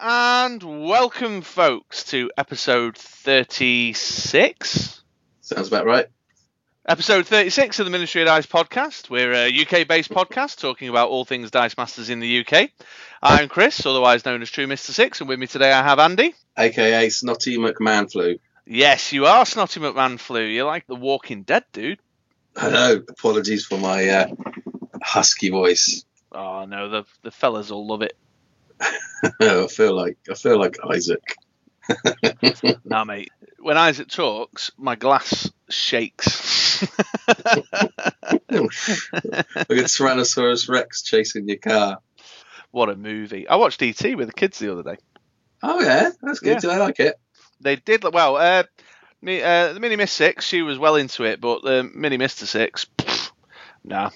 and welcome, folks, to episode 36. Sounds about right. Episode 36 of the Ministry of Dice podcast. We're a UK based podcast talking about all things Dice Masters in the UK. I'm Chris, otherwise known as True Mr. Six, and with me today I have Andy. AKA Snotty McMahon flu. Yes, you are Snotty McMahon Flu. You're like the Walking Dead dude. I know. Apologies for my uh, husky voice. Oh no, the the fellas will love it. I feel like I feel like Isaac. Nah, mate. When Isaac talks, my glass shakes. Look at Tyrannosaurus Rex chasing your car. what a movie! I watched ET with the kids the other day. Oh yeah, that's good. Yeah. I like it? They did well. Uh, me, uh, the Mini Miss Six, she was well into it, but the Mini Mister Six, pff, nah,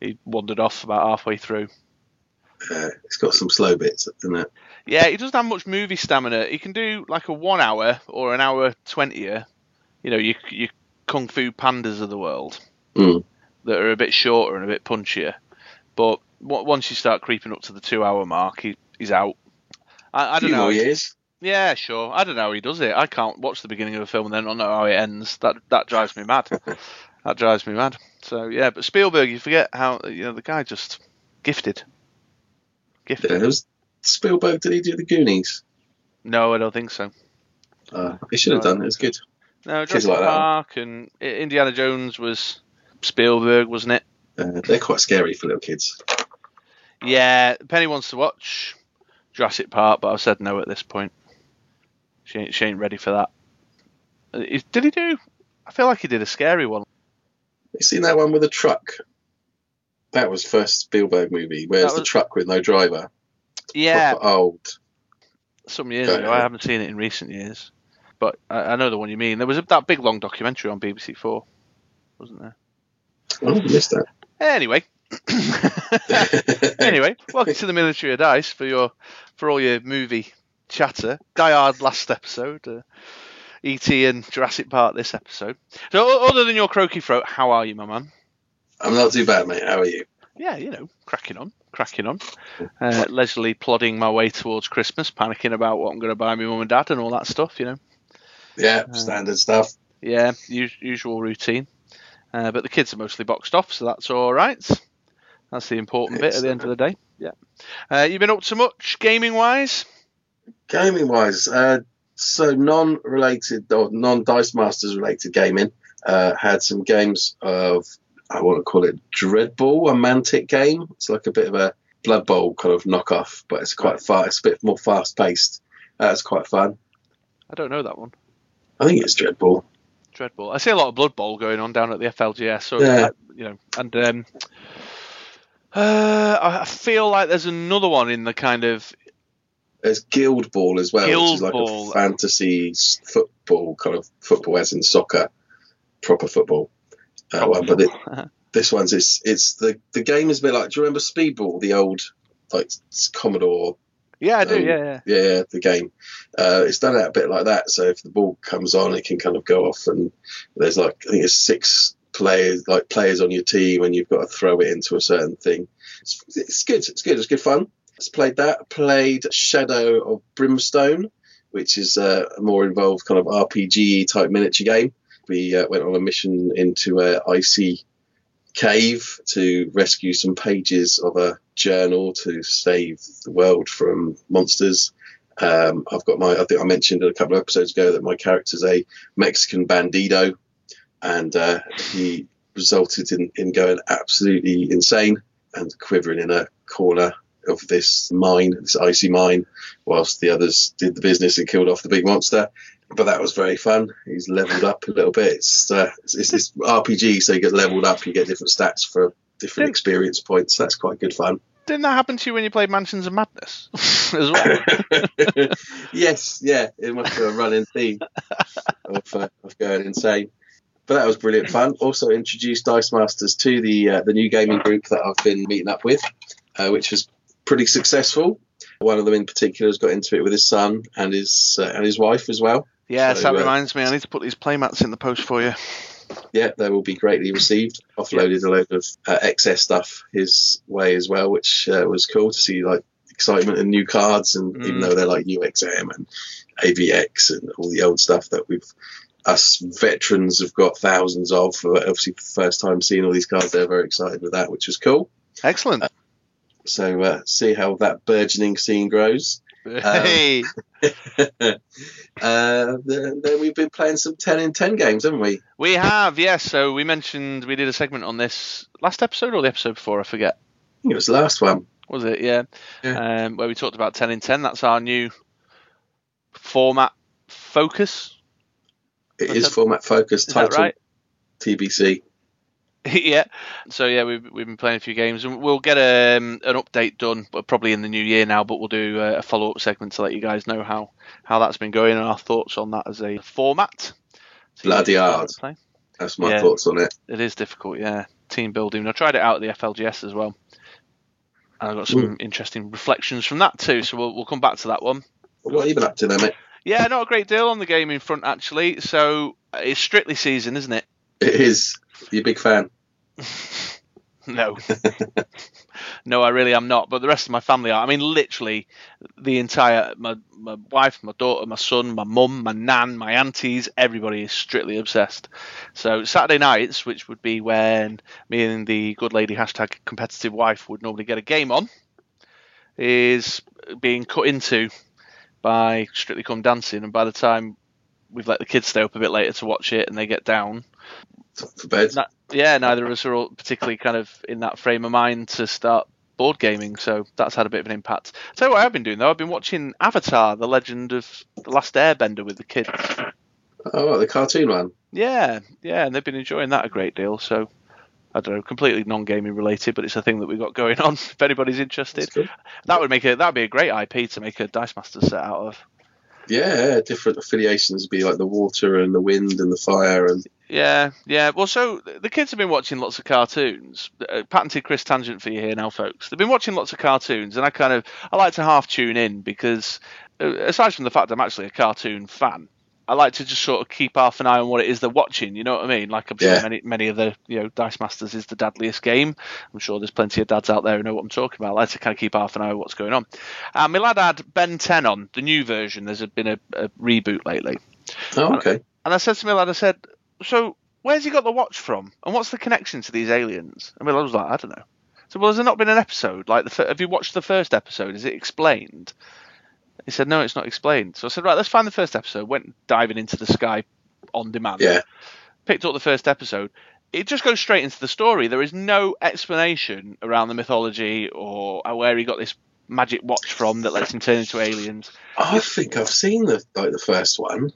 he wandered off about halfway through. Uh, it's got some slow bits, isn't it? Yeah, he doesn't have much movie stamina. He can do like a one hour or an hour twenty. You know, you you kung fu pandas of the world Mm. that are a bit shorter and a bit punchier. But w- once you start creeping up to the two hour mark, he, he's out. I, few don't know. more years. Yeah, sure. I don't know how he does it. I can't watch the beginning of a film and then not know how it ends. That that drives me mad. that drives me mad. So yeah, but Spielberg, you forget how you know the guy just gifted. Gifted. Yeah, it was Spielberg. Did he do the Goonies? No, I don't think so. Uh, he should have done. It It was good. No, Jurassic like that. Park and Indiana Jones was Spielberg, wasn't it? Uh, they're quite scary for little kids. Yeah, Penny wants to watch Jurassic Park, but I've said no at this point. She ain't, she ain't ready for that. Uh, Did he do? I feel like he did a scary one. You seen that one with a truck? That was first Spielberg movie. Where's That the truck with no driver? Yeah, Proper old. some years ago. I haven't seen it in recent years, but I, I know the one you mean. There was a, that big long documentary on BBC Four, wasn't there? Oh, I missed that. Anyway, anyway, welcome to the Military of Dice for your for all your movie chatter. Die Hard last episode, uh, ET and Jurassic Park this episode. So, other than your croaky throat, how are you, my man? I'm not too bad, mate. How are you? Yeah, you know, cracking on, cracking on. Uh, leisurely plodding my way towards Christmas, panicking about what I'm going to buy my mum and dad and all that stuff, you know. Yeah, Uh, standard stuff. Yeah, us- usual routine. Uh, but the kids are mostly boxed off, so that's all right. That's the important bit at the end of the day. Yeah. Uh, you been up to much gaming wise? Gaming wise, uh, so non-related or non-Dice Masters related gaming. Uh, had some games of I want to call it Dreadball, a Mantic game. It's like a bit of a Blood Bowl kind of knockoff, but it's quite fast. It's a bit more fast-paced. That's quite fun. I don't know that one. I think it's Dreadball. Dreadball. I see a lot of Blood Bowl going on down at the FLGS. So Yeah. uh, you know, and um, uh, I feel like there's another one in the kind of There's Guild Ball as well, which is like Ball. a fantasy football kind of football as in soccer, proper football. Uh, one. But it, this one's it's it's the the game is a bit like. Do you remember Speedball, the old like Commodore? yeah, I do. Um, yeah, yeah. Yeah, the game. Uh, it's done out a bit like that. So if the ball comes on, it can kind of go off, and there's like I think it's six players like players on your team, and you've got to throw it into a certain thing. It's, it's good. It's good. It's good fun. It's played that. Played Shadow of Brimstone, which is a more involved kind of RPG type miniature game. We uh, went on a mission into a icy cave to rescue some pages of a journal to save the world from monsters. Um, I've got my, I think I mentioned a couple of episodes ago that my character's a Mexican bandido, and uh, he resulted in, in going absolutely insane and quivering in a corner of this mine, this icy mine, whilst the others did the business and killed off the big monster. But that was very fun. He's leveled up a little bit. It's, uh, it's, it's this RPG, so you get leveled up, you get different stats for different experience points. That's quite good fun. Didn't that happen to you when you played Mansions of Madness as well? yes, yeah, it must be a running theme of, uh, of going insane. But that was brilliant fun. Also introduced Dice Masters to the uh, the new gaming group that I've been meeting up with, uh, which was pretty successful. One of them in particular has got into it with his son and his uh, and his wife as well. Yes, So, that uh, reminds me. I need to put these playmats in the post for you. Yeah, they will be greatly received. Offloaded a load of uh, excess stuff his way as well, which uh, was cool to see. Like excitement and new cards, and even Mm. though they're like UXM and AVX and all the old stuff that we've us veterans have got thousands of, uh, obviously for the first time seeing all these cards, they're very excited with that, which was cool. Excellent. So uh, see how that burgeoning scene grows. hey, Uh, then, then we've been playing some 10 in 10 games, haven't we? we have yes. So we mentioned we did a segment on this last episode or the episode before. I forget. I think it was the last one. Was it? Yeah. Yeah. Um, where we talked about ten in ten. That's our new format focus. It is format focus, Is that right? TBC. yeah. So yeah, we've we've been playing a few games, and we'll get um, an update done, but probably in the new year now. But we'll do uh, a follow up segment to let you guys know how how that's been going and our thoughts on that as a format. So, Bloody hard. That's my Yeah. thoughts on it. It is difficult, yeah. Team building. I tried it out at the FLGS as well. And I got some interesting reflections from that too. So we'll we'll come back to that one. What been up to then, mate? Yeah, not a great deal on the gaming front actually. So it's strictly season, isn't it? It is. You a big fan? No. no, I really am not. But the rest of my family are. I mean, literally, the entire my my wife, my daughter, my son, my mum, my nan, my aunties, everybody is strictly obsessed. So Saturday nights, which would be when me and the good lady hashtag competitive wife would normally get a game on, is being cut into by Strictly Come Dancing, and by the time we've let the kids stay up a bit later to watch it and they get down, For bed? no- yeah, neither of us are all particularly kind of in that frame of mind to start board gaming, so that's had a bit of an impact. Tell you what I've been doing though, I've been watching Avatar: The Legend of the Last Airbender with the kids. Oh, the cartoon one? Yeah, yeah, and they've been enjoying that a great deal. So I don't know, completely non-gaming related, but it's a thing that we've got going on. If anybody's interested, that would make a that would be a great IP to make a Dice Masters set out of. Yeah, different affiliations be like the water and the wind and the fire and Yeah, yeah. Well, so the kids have been watching lots of cartoons. Uh, patented Chris tangent for you here now, folks. They've been watching lots of cartoons, and I kind of I like to half tune in because uh, aside from the fact I'm actually a cartoon fan, I like to just sort of keep half an eye on what it is they're watching. You know what I mean? Like I'm sure many many of the you know Dice Masters is the dadliest game. I'm sure there's plenty of dads out there who know what I'm talking about. I like to kind of keep half an eye on what's going on. Uh, my lad had Ben 10 on the new version. There's been a, a reboot lately. Oh, okay. And I said to my lad, I said, so where's he got the watch from? And what's the connection to these aliens? And my lad was like, I don't know. So, well, has there not been an episode? Like, the have you watched the first episode? Is it explained? He said, no, it's not explained. So I said, right, let's find the first episode. Went diving into the sky on demand. Yeah. Picked up the first episode. It just goes straight into the story. There is no explanation around the mythology or where he got this magic watch from that lets him turn into aliens. I think I've seen the like the first one.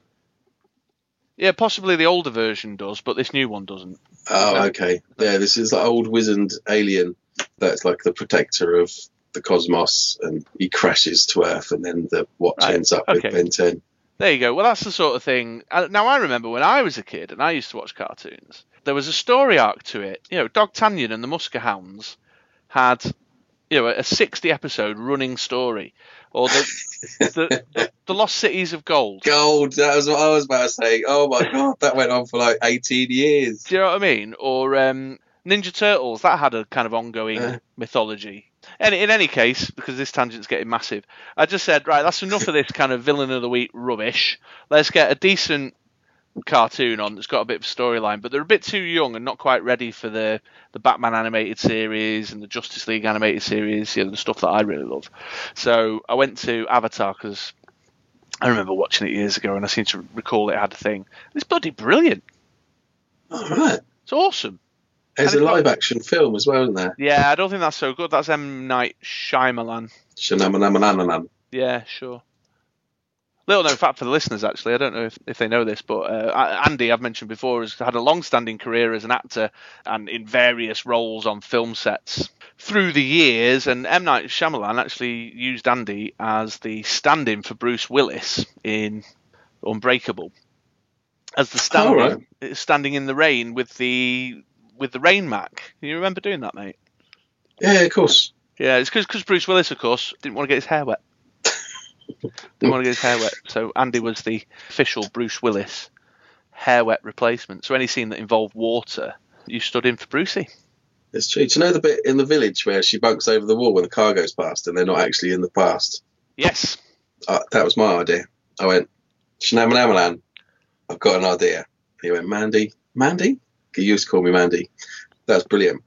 Yeah, possibly the older version does, but this new one doesn't. Oh, okay. Yeah, this is the old wizened alien that's like the protector of the cosmos, and he crashes to Earth, and then the watch Right, ends up okay. with Ben 10. There you go. Well, that's the sort of thing. uh, Now, I remember when I was a kid and I used to watch cartoons, there was a story arc to it. You know, Dogtanian and the Muskehounds had, you know, a 60 episode running story. Or the, the, the Lost Cities of Gold. Gold. That was what I was about to say. Oh my god, that went on for like 18 years. Do you know what I mean? Or um, Ninja Turtles, that had a kind of ongoing Yeah. mythology. And in any case, because this tangent's getting massive, I just said, right, that's enough of this kind of villain of the week rubbish. Let's get a decent cartoon on that's got a bit of storyline, but they're a bit too young and not quite ready for the the Batman animated series and the Justice League animated series, you know, the stuff that I really love. So I went to Avatar because I remember watching it years ago and I seem to recall it had a thing. It's bloody brilliant. All right. It's awesome. There's And a it's got- live action film as well, isn't there? Yeah, I don't think that's so good. That's M Night Shyamalan. Shanamanamanananan. Yeah, sure. Little known fact for the listeners, actually. I don't know if, if they know this, but uh, Andy, I've mentioned before, has had a long-standing career as an actor and in various roles on film sets through the years. And M Night Shyamalan actually used Andy as the stand-in for Bruce Willis in Unbreakable, as the standing standing in the rain with the with the rain Mac. You remember doing that, mate? Yeah, of course. Yeah, it's because Bruce Willis, of course, didn't want to get his hair wet. didn't want to get his hair wet. So Andy was the official Bruce Willis hair wet replacement. So any scene that involved water, you stood in for Brucey. It's true. Do you know the bit in the village where she bunks over the wall when the car goes past and they're not actually in the past? Yes. Uh, that was my idea. I went, Shnamanaman, I've got an idea. He went, Mandy, Mandy? He used to call me Mandy. That was brilliant.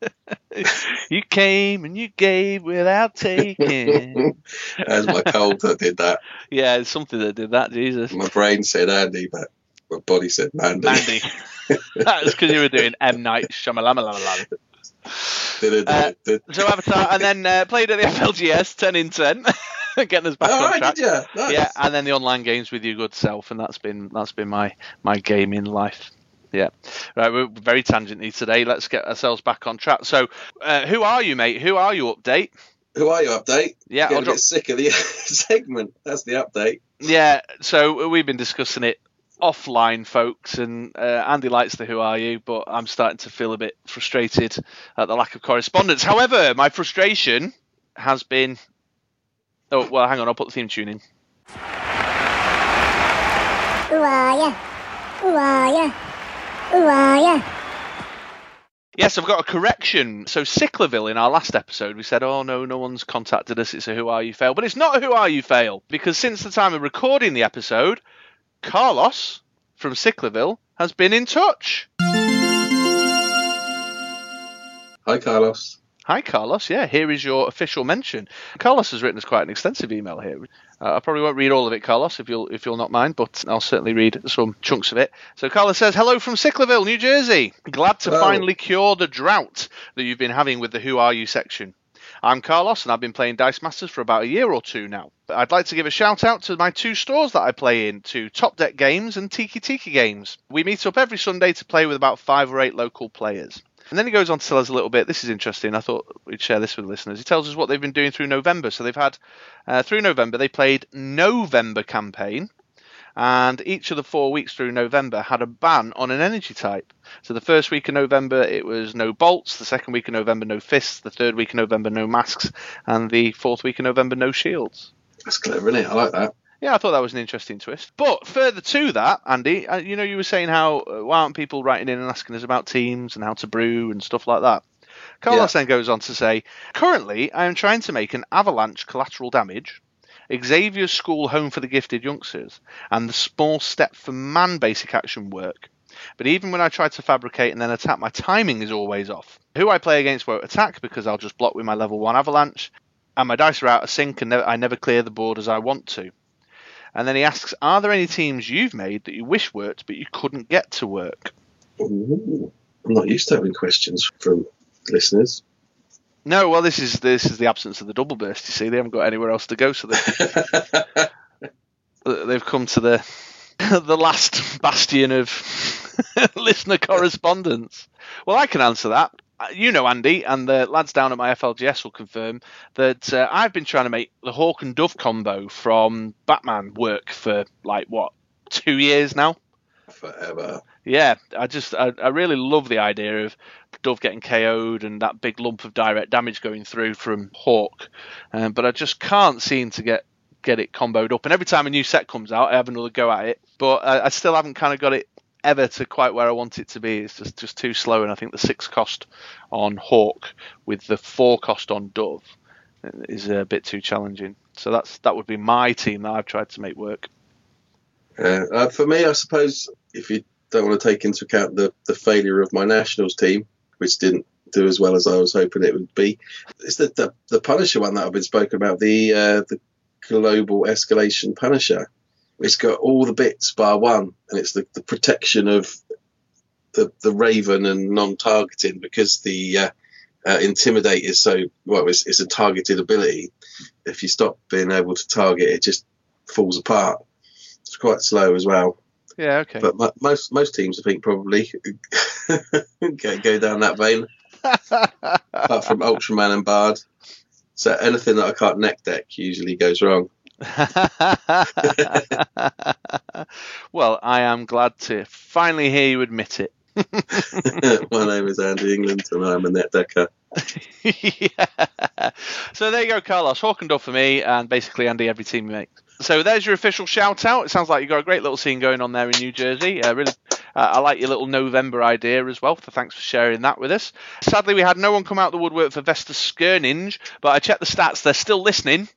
you came and you gave without taking. That's my cold that did that. Yeah, it's something that did that, Jesus. My brain said Andy, but my body said Mandy. Mandy. that was because you were doing M. Night Shyamalan. Uh, so Avatar, and then uh, played at the FLGS 10 in 10. getting us back oh, on right, track. did you? Nice. Yeah, and then the online games with your good self, and that's been that's been my my gaming life. Yeah, right. We're very tangenty today. Let's get ourselves back on track. So, uh, who are you, mate? Who are you? Update. Who are you? Update. Yeah, I'm a drop- bit sick of the segment. That's the update. Yeah, so we've been discussing it offline, folks, and uh, Andy likes the Who Are You, but I'm starting to feel a bit frustrated at the lack of correspondence. However, my frustration has been. Oh, well, hang on, I'll put the theme tune in. Ooh ah yeah. Ooh ah yeah. Ooh. Yes, I've got a correction. So Sicklerville in our last episode, we said, "Oh no, no one's contacted us. It's a Who Are You fail," but it's not a Who Are You fail because since the time of recording the episode, Carlos from Sicklerville has been in touch. Hi, Carlos. Hi, Carlos. Yeah, here is your official mention. Carlos has written us quite an extensive email here. Uh, I probably won't read all of it, Carlos, if you'll if you'll not mind, but I'll certainly read some chunks of it. So Carlos says, "Hello from Sicklerville, New Jersey. Glad to Hello. finally cure the drought that you've been having with the Who Are You section." I'm Carlos, and I've been playing Dice Masters for about a year or two now. I'd like to give a shout out to my two stores that I play in, to Top Deck Games and Tiki Tiki Games. We meet up every Sunday to play with about five or eight local players. And then he goes on to tell us a little bit. This is interesting. I thought we'd share this with listeners. He tells us what they've been doing through November. So they've had uh, through November they played November campaign, and each of the four weeks through November had a ban on an energy type. So the first week of November it was no bolts. The second week of November no fists. The third week of November no masks, and the fourth week of November no shields. That's clever, isn't it? I like that. Yeah, I thought that was an interesting twist. But further to that, Andy, uh, you know, you were saying how uh, why aren't people writing in and asking us about teams and how to brew and stuff like that? Carlos then goes on to say, currently I am trying to make an avalanche collateral damage, Xavier's School Home for the Gifted Youngsters, and the Small Step for Man basic action work. But even when I try to fabricate and then attack, my timing is always off. Who I play against won't attack because I'll just block with my level 1 avalanche, and my dice are out of sync and ne- I never clear the board as I want to. And then he asks, Are there any teams you've made that you wish worked but you couldn't get to work? Ooh, I'm not used to having questions from listeners. No, well, this is this is the absence of the double burst. You see, they haven't got anywhere else to go, so they, they've come to the the last bastion of listener correspondence. Well, I can answer that. Uh, You know, Andy, and the lads down at my FLGS will confirm that uh, I've been trying to make the Hawk and Dove combo from Batman work for like what two years now. Forever. Yeah, I just I, I really love the idea of Dove getting KO'd and that big lump of direct damage going through from Hawk, um, but I just can't seem to get get it comboed up. And every time a new set comes out, I have another go at it, but I, I still haven't kind of got it ever to quite where I want it to be. It's just just too slow, and I think the six cost on Hawk with the four cost on Dove is a bit too challenging. So that's that would be my team that I've tried to make work. Uh, uh, for me, I suppose if you don't want to take into account the, the failure of my nationals team, which didn't do as well as I was hoping it would be, it's the the, the Punisher one that I've been spoken about the uh, the global escalation Punisher. It's got all the bits bar one, and it's the, the protection of the the Raven and non-targeting because the uh, uh, intimidate is so well. It's, it's a targeted ability. If you stop being able to target, it just falls apart. It's quite slow as well. Yeah, okay. But mo- most most teams, I think, probably go, go down that vein. Apart from Ultraman and Bard, so anything that I can't net deck usually goes wrong. well, I am glad to finally hear you admit it. My name is Andy England, and I'm a net decker. yeah. So there you go, Carlos. Hawk and for me, and basically Andy every team he makes. So there's your official shout out. It sounds like you've got a great little scene going on there in New Jersey. Uh, really, uh, I like your little November idea as well. So thanks for sharing that with us. Sadly, we had no one come out the woodwork for Vester Skerninge, but I checked the stats. They're still listening.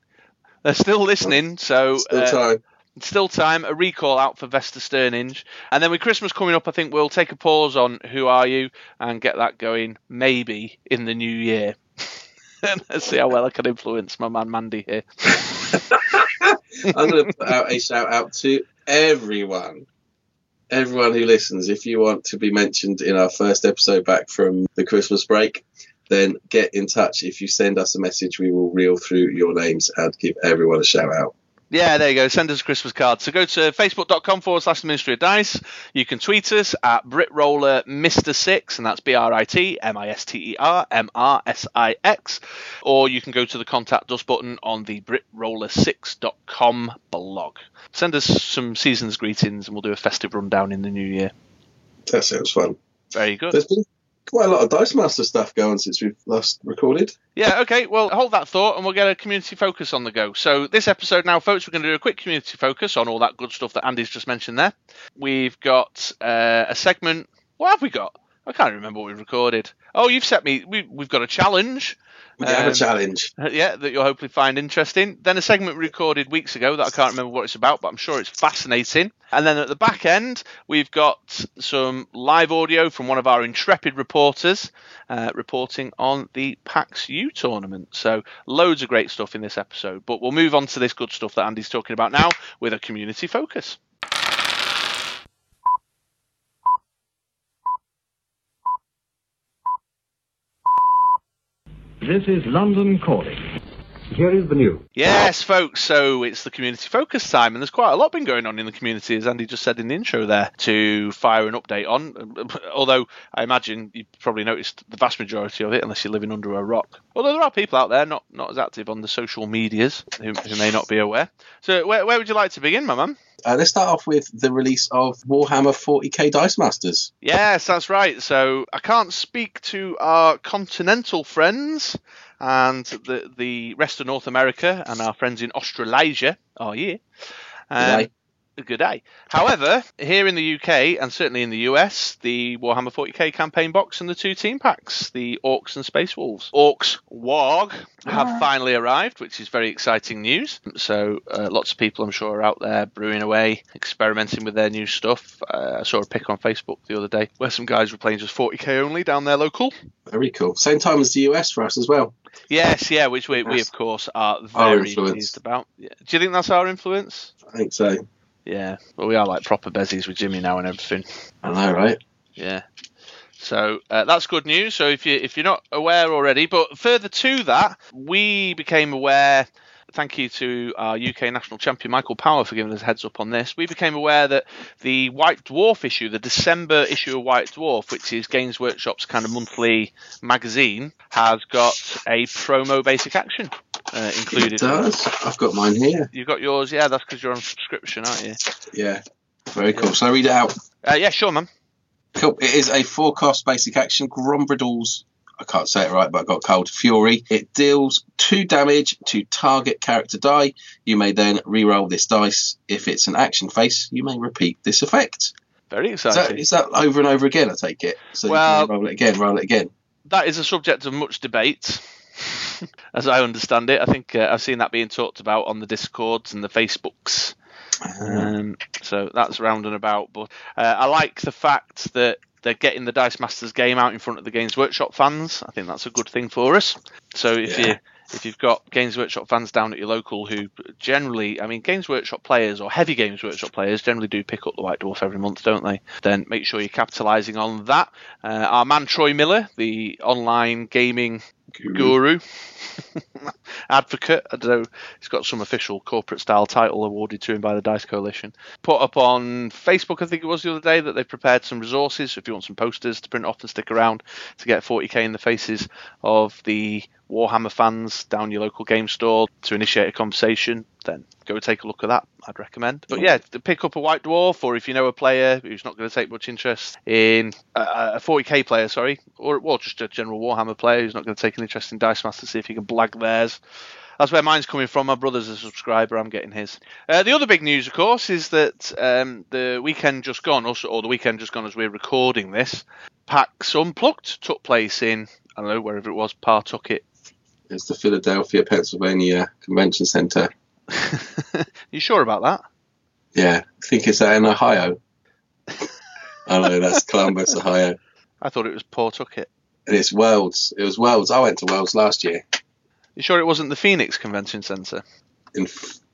They're still listening. So Still uh, time. still time. A recall out for Vester Skerninge, and then with Christmas coming up, I think we'll take a pause on Who Are You and get that going maybe in the new year. Let's see how well I can influence my man Mandy here. I'm going to put out a shout out to everyone. Everyone who listens, if you want to be mentioned in our first episode back from the Christmas break, then get in touch. If you send us a message, we will reel through your names and give everyone a shout out. Yeah, there you go. Send us a Christmas card. So go to facebook.com forward slash the Ministry of Dice. You can tweet us at BritRoller Mr. Six, and that's B R I T M I S T E R M R S I X. Or you can go to the contact us button on the BritRoller6.com blog. Send us some season's greetings, and we'll do a festive rundown in the new year. That sounds fun. Very good. Quite a lot of Dice Master stuff going since we've last recorded. Yeah, okay. Well, hold that thought and we'll get a community focus on the go. So, this episode now, folks, we're going to do a quick community focus on all that good stuff that Andy's just mentioned there. We've got uh, a segment. What have we got? I can't remember what we recorded. Oh, you've set me. We, we've got a challenge. We have Um, a challenge. Uh, Yeah, that you'll hopefully find interesting. Then a segment we recorded weeks ago that I can't remember what it's about, but I'm sure it's fascinating. And then at the back end, we've got some live audio from one of our intrepid reporters uh, reporting on the PAX U tournament. So loads of great stuff in this episode. But we'll move on to this good stuff that Andy's talking about now with a community focus. This is London calling. Here is the news. Yes, folks. So it's the community focus time, and there's quite a lot been going on in the community, as Andy just said in the intro there, to fire an update on. Although I imagine you probably noticed the vast majority of it, unless you're living under a rock. Although there are people out there not, not as active on the social medias who, who may not be aware. So where, where would you like to begin, my man? Uh, let's start off with the release of Warhammer 40k Dice Masters. Yes, that's right. So I can't speak to our continental friends and the the rest of North America and our friends in Australasia. are here. Um, day. Good day. However, here in the UK and certainly in the US, the Warhammer 40k campaign box and the two team packs, the Orcs and Space Wolves, Orcs Warg, have finally arrived, which is very exciting news. So uh, lots of people, I'm sure, are out there brewing away, experimenting with their new stuff. Uh, I saw a pic on Facebook the other day where some guys were playing just 40k only down there local. Very cool. Same time as the US for us as well. Yes, yeah, which we, we of course are very pleased about. Yeah. Do you think that's our influence? I think so. Yeah, well, we are like proper bezies with Jimmy now and everything. I know, right? Yeah. So uh, that's good news. So if you if you're not aware already, but further to that, we became aware. Thank you to our UK national champion Michael Power for giving us a heads up on this. We became aware that the White Dwarf issue, the December issue of White Dwarf, which is Games Workshop's kind of monthly magazine, has got a promo basic action uh, included. It does. I've got mine here. You've got yours, yeah. That's because you're on subscription, aren't you? Yeah. Very cool. So I read it out. Uh, yeah, sure, man. Cool. It is a four cost basic action. Grombridle's, I can't say it right, but I got cold Fury. It deals two damage to target character die. You may then re-roll this dice. If it's an action face, you may repeat this effect. Very Is that, exciting. is that over and over again? I take it. So Well- you can roll it again, roll it again. that is a subject of much debate, as I understand it. I think uh, I've seen that being talked about on the Discords and the Facebooks. Um, so that's round and about. But uh, I like the fact that they're getting the Dice Masters game out in front of the Games Workshop fans. I think that's a good thing for us. So if Yeah. you if you've got Games Workshop fans down at your local who generally, I mean, Games Workshop players or heavy Games Workshop players generally do pick up the White Dwarf every month, don't they? Then make sure you're capitalising on that. Uh, our man Troy Miller, the online gaming guru, advocate. I don't know. He's got some official corporate style title awarded to him by the Dice Coalition. Put up on Facebook, I think it was the other day, that they've prepared some resources. If you want some posters to print off and stick around to get 40k in the faces of the Warhammer fans down your local game store to initiate a conversation, then go take a look at that. I'd recommend. But yeah, to pick up a White Dwarf, or if you know a player who's not going to take much interest in uh, a 40k player, sorry, or well, just a general Warhammer player who's not going to take an interest in Dice Master, see if you can blag theirs. That's where mine's coming from. My brother's a subscriber. I'm getting his. Uh, the other big news, of course, is that um, the weekend just gone, also, or the weekend just gone as we're recording this, PAX Unplugged took place in, I don't know, wherever it was, Pawtucket. It's the Philadelphia, Pennsylvania Convention Center. you sure about that? Yeah, I think it's in Ohio. I know that's Columbus, Ohio, I thought it was Pawtucket. and it's Worlds. It was Worlds. I went to Worlds last year You sure it wasn't the Phoenix Convention Center? in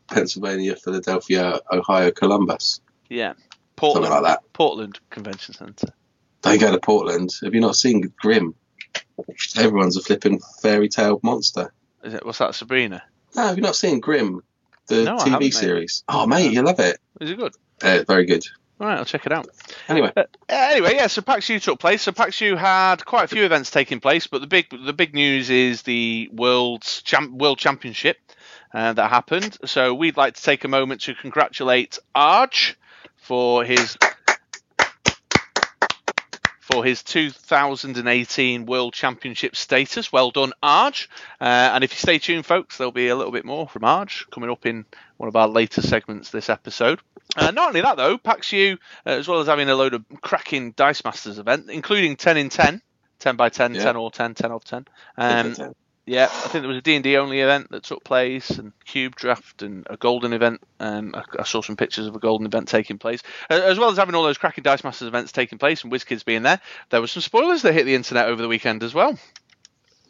Pennsylvania, Philadelphia, Ohio, Columbus, Yeah. something Portland. like that. Portland Convention Center. They go to Portland. Have you not seen Grimm? Everyone's a flipping fairy tale monster. Is it? What's that? Sabrina. No, have you not seen Grimm, the No, TV mate. series? Oh, mate, you love it. Is it good? Uh, very good. All right, I'll check it out. Anyway, Uh, anyway, yeah. So PAX U took place. So PAX U had quite a few events taking place, but the big the big news is the World's Champ, World Championship uh, that happened. So we'd like to take a moment to congratulate Arj for his for his 2018 World Championship status. Well done, Arj. Uh, and if you stay tuned, folks, there'll be a little bit more from Arj coming up in one of our later segments this episode. Uh, not only that, though, PAX U, uh, as well as having a load of cracking Dice Masters event, including 10 in 10, 10 by 10, Yeah. 10 or 10, 10 of 10. Um, yeah, I think there was a D&D only event that took place, and Cube Draft, and a Golden event. Um, I, I saw some pictures of a Golden event taking place, as well as having all those cracking Dice Masters events taking place, and WizKids being there. There were some spoilers that hit the internet over the weekend as well.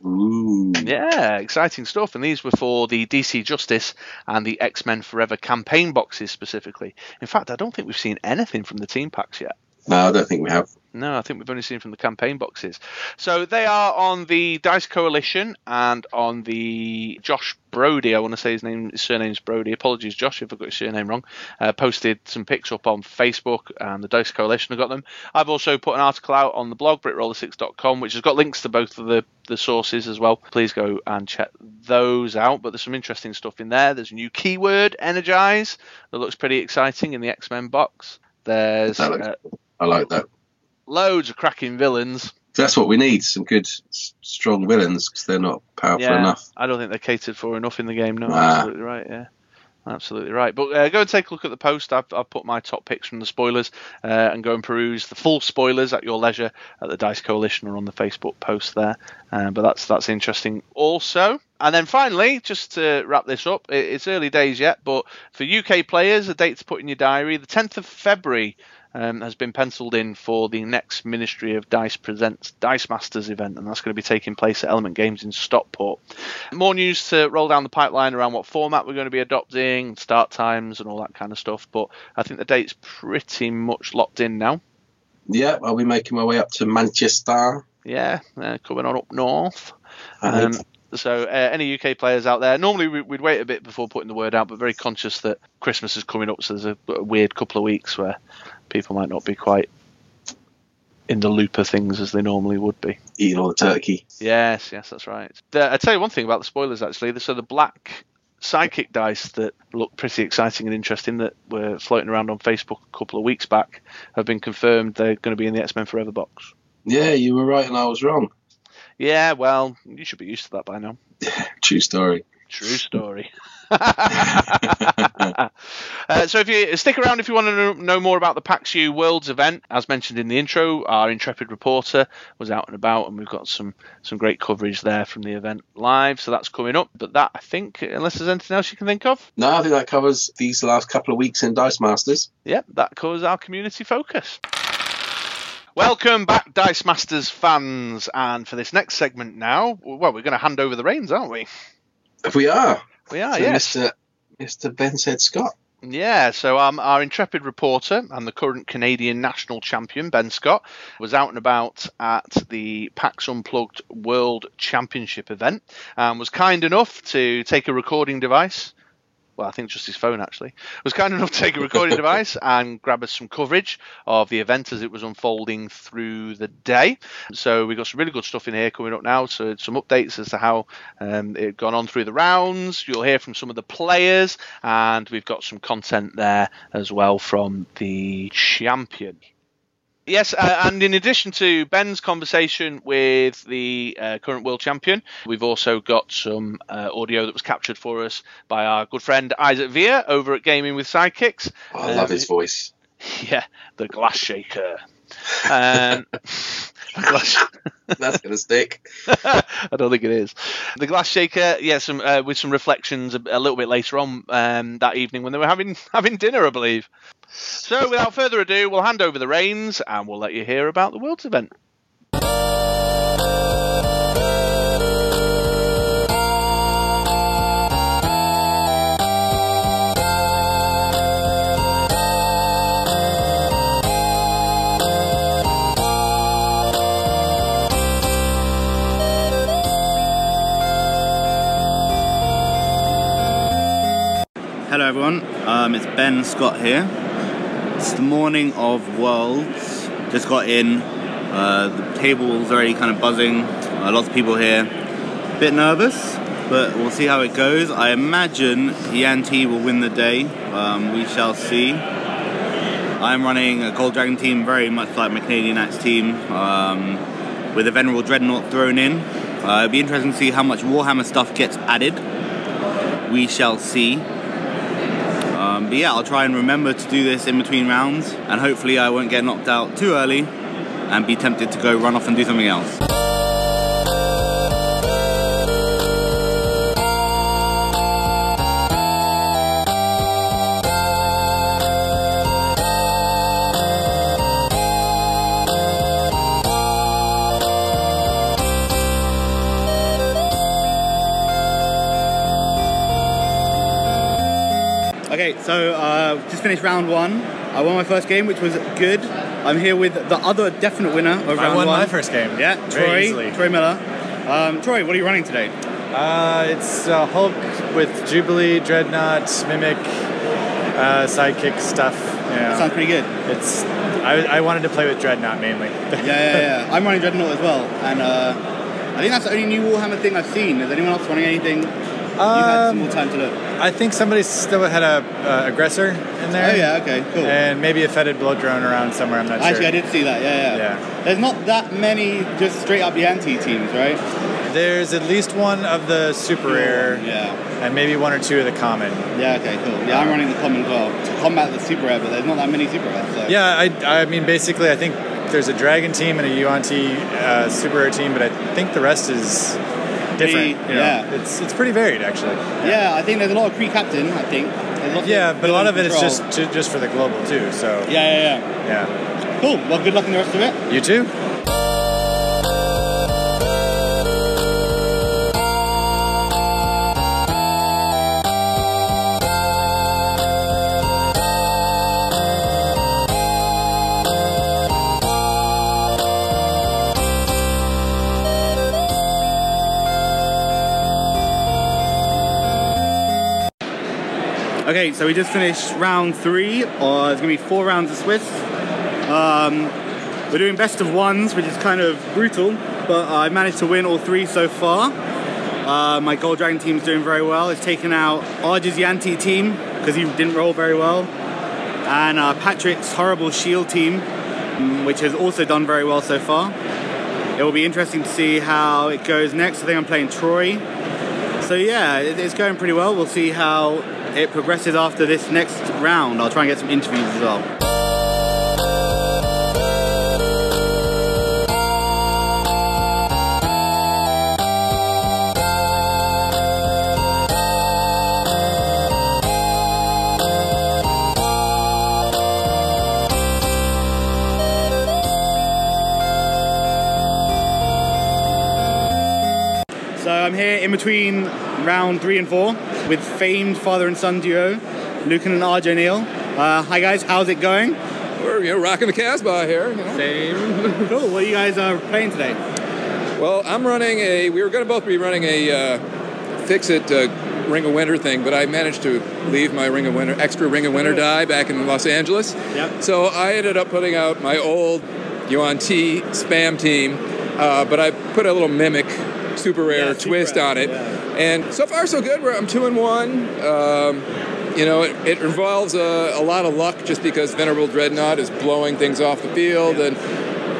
Ooh. Yeah, exciting stuff. And these were for the DC Justice and the X Men Forever campaign boxes specifically. In fact, I don't think we've seen anything from the team packs yet. No, I don't think we have. No, I think we've only seen from the campaign boxes. So they are on the Dice Coalition and on the Josh Brody. I want to say his name, his surname's Brody. Apologies, Josh, if I got your surname wrong. Uh, posted some pics up on Facebook and the Dice Coalition. have got them. I've also put an article out on the blog britroller6.com, which has got links to both of the the sources as well. Please go and check those out. But there's some interesting stuff in there. There's a new keyword, energize, that looks pretty exciting in the X Men box. There's uh, I like that. loads of cracking villains. That's what we need. Some good, strong villains because they're not powerful yeah, enough. I don't think they're catered for enough in the game. No, Nah. absolutely right. Yeah, absolutely right. But uh, go and take a look at the post. I've, I've put my top picks from the spoilers, uh, and go and peruse the full spoilers at your leisure at the Dice Coalition or on the Facebook post there. Uh, but that's that's interesting also. And then finally, just to wrap this up, it's early days yet, but for UK players, a date to put in your diary: the 10th of February um, has been penciled in for the next Ministry of Dice Presents Dice Masters event, and that's going to be taking place at Element Games in Stockport. More news to roll down the pipeline around what format we're going to be adopting, start times, and all that kind of stuff. But I think the date's pretty much locked in now. Yeah, I'll be making my way up to Manchester. Yeah, uh, coming on up north. Um, so, uh, any UK players out there? Normally, we- we'd wait a bit before putting the word out, but very conscious that Christmas is coming up, so there's a, a weird couple of weeks where people might not be quite in the loop of things as they normally would be. Eating all the turkey. Yes, yes, that's right. The, I tell you one thing about the spoilers actually. So the black psychic dice that look pretty exciting and interesting that were floating around on Facebook a couple of weeks back have been confirmed. They're going to be in the X Men Forever box. Yeah, you were right and I was wrong. Yeah, well, you should be used to that by now. True story. True story. uh, so if you stick around if you want to know, more about the PAX U Worlds event, as mentioned in the intro, our intrepid reporter was out and about, and we've got some some great coverage there from the event live. So that's coming up. But that I think, unless there's anything else you can think of, No, I think that covers these last couple of weeks in Dice Masters. Yep, that covers our community focus. Welcome back, Dice Masters fans, and for this next segment now, well, we're going to hand over the reins, aren't we? We are. We are, yes. Mr. Mr. Ben said Scott. Yeah, so um, our intrepid reporter and the current Canadian national champion, Ben Scott, was out and about at the PAX Unplugged World Championship event and was kind enough to take a recording device well, I think just his phone actually, was kind enough to take a recording device and grab us some coverage of the event as it was unfolding through the day. So we got some really good stuff in here coming up now. So some updates as to how um, it had gone on through the rounds. You'll hear from some of the players, and we've got some content there as well from the champion. Yes, uh, and in addition to Ben's conversation with the uh, current world champion, we've also got some uh, audio that was captured for us by our good friend Isaac Via over at Gaming with Sidekicks. Oh, I love his voice. Yeah, the glass shaker. Um, glass- That's gonna stick. I don't think it is. The glass shaker, yeah, some uh, with some reflections a, a little bit later on um, that evening when they were having having dinner, I believe. So, without further ado, we'll hand over the reins and we'll let you hear about the Worlds event. Hello everyone, um, it's Ben Scott here. It's the morning of Worlds. Just got in. Uh, the table's already kind of buzzing. Uh, lots of people here. Bit nervous, but we'll see how it goes. I imagine Yuan-Ti will win the day. Um, we shall see. I'm running a Gold Dragon team very much like my Canadian Axe team, um, with a Venerable Dreadnought thrown in. Uh, it'll be interesting to see how much Warhammer stuff gets added. We shall see. But yeah, I'll try and remember to do this in between rounds, and hopefully I won't get knocked out too early and be tempted to go run off and do something else. So uh, just finished round one. I won my first game, which was good. I'm here with the other definite winner of round one. I won one. my first game. Yeah, Very Troy. easily. Troy Miller. Um, Troy, what are you running today? Uh, it's uh, Hulk with Jubilee, Dreadnought, Mimic, uh, sidekick stuff. You know. Sounds pretty good. It's I, I wanted to play with Dreadnought mainly. Yeah, yeah, yeah. I'm running Dreadnought as well, and uh, I think that's the only new Warhammer thing I've seen. Is anyone else running anything? You had some Um, more time to look. I think somebody still had a uh, aggressor in there. Oh yeah, okay, cool. And maybe a Foetid Bloat-drone around somewhere. I'm not Actually, sure. Actually, I did see that. Yeah, yeah. Yeah. There's not that many just straight up Yuan-Ti teams, right? There's at least one of the super rare, Yeah. and maybe one or two of the common. Yeah. Okay. Cool. Yeah, I'm running the common as well to combat the super rare, but there's not that many super rares. So. Yeah, I, I mean, basically, I think there's a dragon team and a Yuan-Ti uh, super rare team, but I think the rest is different. Pretty- you know? yeah. it's it's pretty varied actually. Yeah, I think there's a lot of pre-captain. I think. Yeah, but a lot of it is control. just to, just for the global too. So Yeah, yeah, yeah. yeah, Cool. Well, good luck in the rest of it. you too. Okay, so we just finished round three. Uh, it's gonna be four rounds of Swiss. Um, we're doing best of ones, which is kind of brutal, but I managed to win all three so far. Uh, my Gold Dragon team's doing very well. It's taken out Arj's Yuan-Ti team because he didn't roll very well, and uh, Patrick's horrible Shield team, which has also done very well so far. It will be interesting to see how it goes next. I think I'm playing Troy. So yeah, it's going pretty well. We'll see how it progresses after this next round. I'll try and get some interviews as well. So I'm here in between round three and four with famed father and son duo, Lucan and RJ Neal. Uh, hi guys, how's it going? We're you know rocking the Casbah here. You know. Same. cool. What are you guys uh, playing today? Well, I'm running a. We were going to both be running a uh, fix it uh, Ring of Winter thing, but I managed to leave my Ring of Winter, extra Ring of Winter die back in Los Angeles. Yep. So I ended up putting out my old Yuan-Ti spam team, uh, but I put a little mimic super rare Yeah, super twist rare, on it, yeah. And so far so good. Where I'm two and one. Um, you know, it, it involves a, a lot of luck just because Venerable Dreadnought is blowing things off the field, and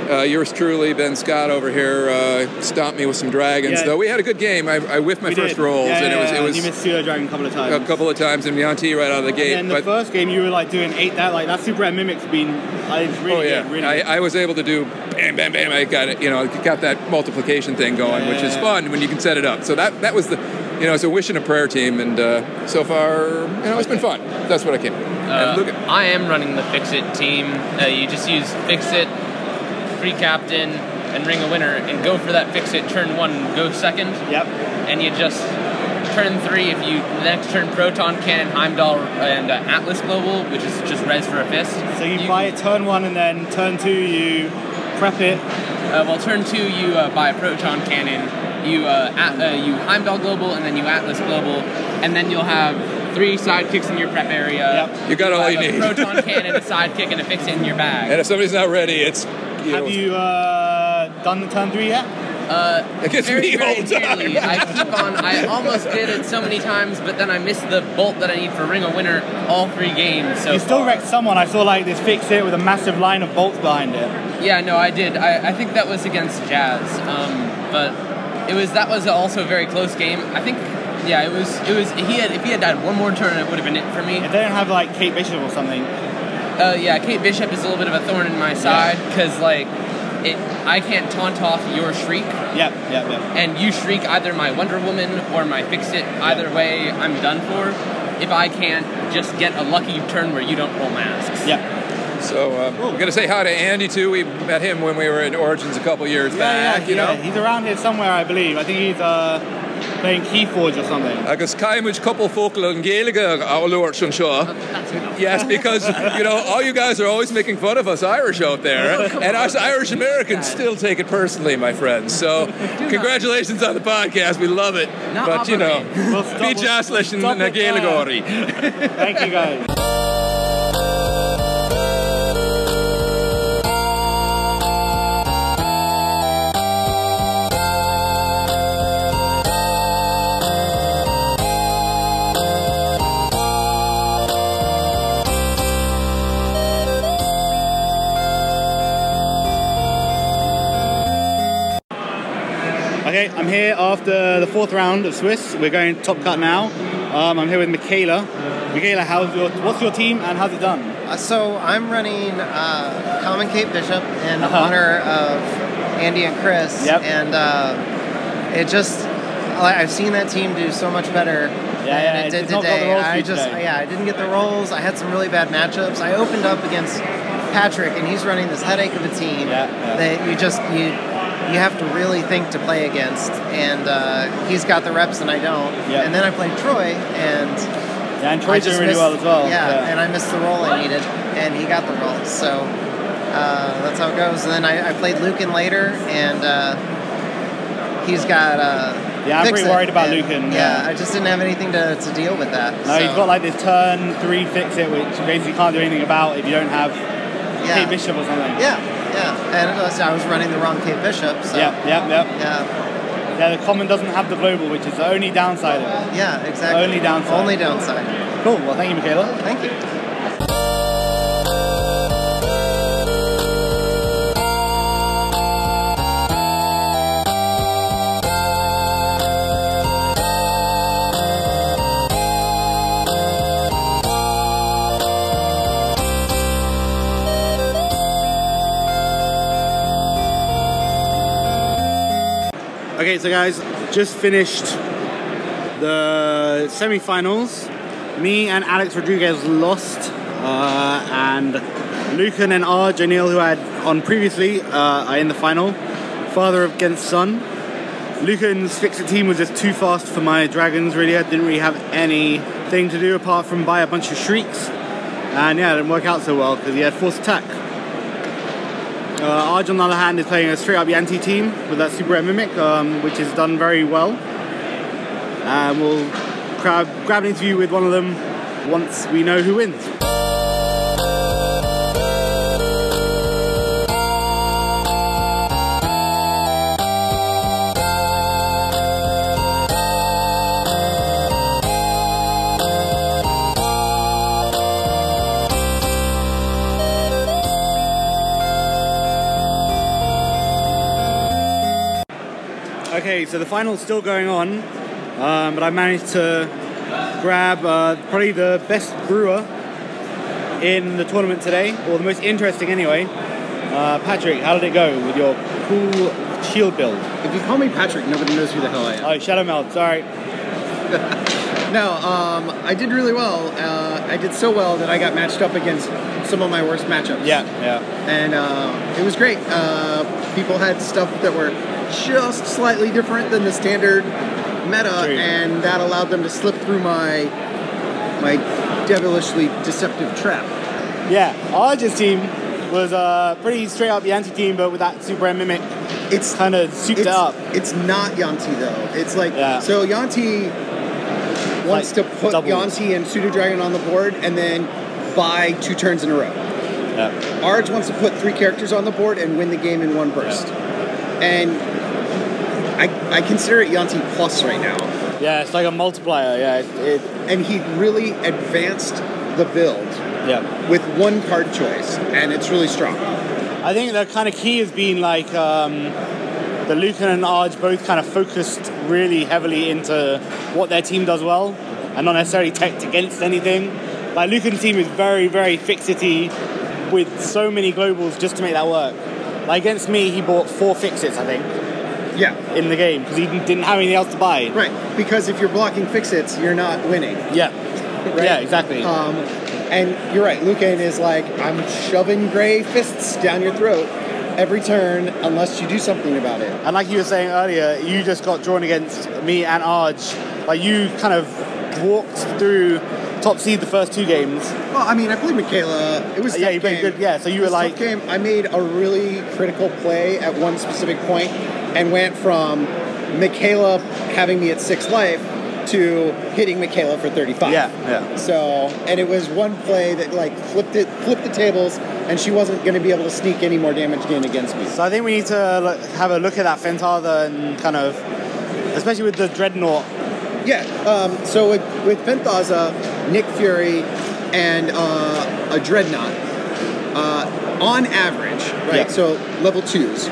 uh, yours truly, Ben Scott over here, uh, stomped me with some dragons. Yeah. Though we had a good game, I, I whiffed my We first did. rolls, yeah, and it was it was You missed Pseudodragon a couple of times. a couple of times in Yuan-Ti right out of the gate. And then the but first game, you were like doing eight. That like that super rare mimic's been. It's really oh yeah, good. Really I, good. I was able to do bam, bam, bam. I got it, you know, got that multiplication thing going, Yeah, which is yeah, fun when you can set it up. So that that was the, you know, it's a wish and a prayer team, and uh, so far, you know, it's been fun. That's what I came. Uh, and look at I am running the Fix It team. Uh, you just use Fix It, Free Captain, and Ring of Winter, and go for that Fix It turn one, go second, Yep. and you just turn three. If you next turn Proton Cannon, Heimdall, and uh, Atlas Global, which is just res for a fist. So you, buy it turn one, and then turn two you prep it. Uh, well, turn two, you uh, buy a proton cannon. You uh, at, uh, you Heimdall global, and then you Atlas global, and then you'll have three sidekicks in your prep area. Yep. You got all you a need. Proton cannon, a sidekick, and a fix it in your bag. and if somebody's not ready, it's you Have you uh, done the turn three yet? Uh, Against very, me very all the time. nearly. I keep on. I almost did it so many times, but then I missed the bolt that I need for Ring of Winter all three games. So you still far. wrecked someone. I saw like this fix it with a massive line of bolts behind it. Yeah, no, I did. I, I think that was against Jazz, um, but it was that was also a very close game. I think, yeah, it was. It was. He had if he had died one more turn, it would have been it for me. If they don't have like Kate Bishop or something, Uh, yeah, Kate Bishop is a little bit of a thorn in my side because like it, I can't taunt off your shriek, yep, yep, yep. and you shriek either my Wonder Woman or my Fix It. Either way, I'm done for. If I can't just get a lucky turn where you don't roll masks. Yep. So uh, we're gonna say hi to Andy too. We met him when we were in Origins a couple years Yeah, back. yeah, you know. yeah. He's around here somewhere, I believe. I think he's uh, playing Keyforge or something. agus caiimiid couple focal an géige áúir an seo. Yes, because you know all you guys are always making fun of us Irish out there, and us Irish Americans still take it personally, my friends. So congratulations on the podcast, we love it. Not But you know, We'll stop- be we'll- just we'll listen stop na it uh, Thank you, guys. Okay, I'm here after the fourth round of Swiss. We're going top cut now. Um, I'm here with Michaela. Michaela, how's your what's your team and how's it done? Uh, so I'm running uh, Common Kate Bishop in Uh-huh. honor of Andy and Chris. Yep. And uh, it just, I've seen that team do so much better Yeah, than yeah, it did it's not got the today. I just, today. yeah, I didn't get the rolls. I had some really bad matchups. I opened up against Patrick, and he's running this headache of a team Yeah, yeah. that you just you you have to really think to play against. And uh, he's got the reps, and I don't. Yeah. And then I played Troy, and Yeah, and Troy's doing really missed- well as well. Yeah, and I missed the roll I needed, and he got the roll. So uh, that's how it goes. And then I, I played Lucan later, and uh, he's got. Uh, Yeah, I'm pretty It, worried about and- Lucan, Yeah, yeah. I just didn't have anything to, to deal with that. No, so, you've got like this turn three fix it, which you basically can't do anything about if you don't have yeah. Bishop or something. Yeah, yeah. And so I was running the wrong Kate Bishop. So yeah, yeah, yeah. yeah, Yeah, the common doesn't have the global, which is the only downside of it. yeah, exactly. Only downside. Only downside. Cool. Well, thank you, Michaela. Thank you. Okay, so guys, just finished the semi-finals. Me and Alex Rodriguez lost, uh, and Lucan and Arj O'Neill, who I had on previously, uh, are in the final. Father against son. Lucan's fix-it team was just too fast for my dragons. Really, I didn't really have anything to do apart from buy a bunch of shrieks, and yeah, it didn't work out so well because he had force attack. Uh, Arj, on the other hand, is playing a straight up Yuan-Ti team with that Super Mimic, um, which is done very well. And we'll grab, grab an interview with one of them once we know who wins. So the final's still going on, um, but I managed to grab uh, probably the best brewer in the tournament today, or the most interesting anyway. Uh, Patrick, how did it go with your cool shield build? If you call me Patrick, nobody knows who the hell I am. Oh, Shadow Meld, sorry. no, um, I did really well. Uh, I did so well that I got matched up against some of my worst matchups. Yeah, yeah. And uh, it was great. Uh, people had stuff that were just slightly different than the standard meta, True. and that allowed them to slip through my my devilishly deceptive trap. Yeah, Arj's team was uh, pretty straight up Yuan-Ti team, but with that Super M Mimic, it's kind of souped it it's, up. It's not Yuan-Ti though. It's like Yeah. so Yuan-Ti wants Like, to put doubles. Yuan-Ti and Pseudodragon on the board and then buy two turns in a row. Yeah. Arj wants to put three characters on the board and win the game in one burst. And I, I consider it Yuan-Ti plus right now. Yeah, it's like a multiplier. Yeah, it, it, And he really advanced the build yeah. with one card choice, and it's really strong. I think the kind of key has been like um, the Lucan and Arj both kind of focused really heavily into what their team does well and not necessarily teched against anything. Like Lucan's team is very, very fixity with so many globals just to make that work. Like against me, he bought four fixes, I think, Yeah. in the game because he didn't have anything else to buy. Right, because if you're blocking fix fixits, you're not winning. Yeah. Right? Yeah, exactly. Um, and you're right, Lucan is like, I'm shoving gray fists down your throat every turn unless you do something about it. And like you were saying earlier, you just got drawn against me and Arj. Like you kind of walked through top seed the first two games. Well, I mean, I played Michaela. It was a Yeah, you played good. Yeah, so you were like, game. I made a really critical play at one specific point and went from Michaela having me at six life to hitting Michaela for 35. yeah, yeah. So, and it was one play that like flipped it, flipped the tables, and she wasn't going to be able to sneak any more damage in against me. So I think we need to have a look at that Fenthaza and kind of, especially with the Dreadnought. Yeah. Um, so with with Fenthaza, Nick Fury, and uh, a Dreadnought, uh, on average, right? Yeah. So level twos,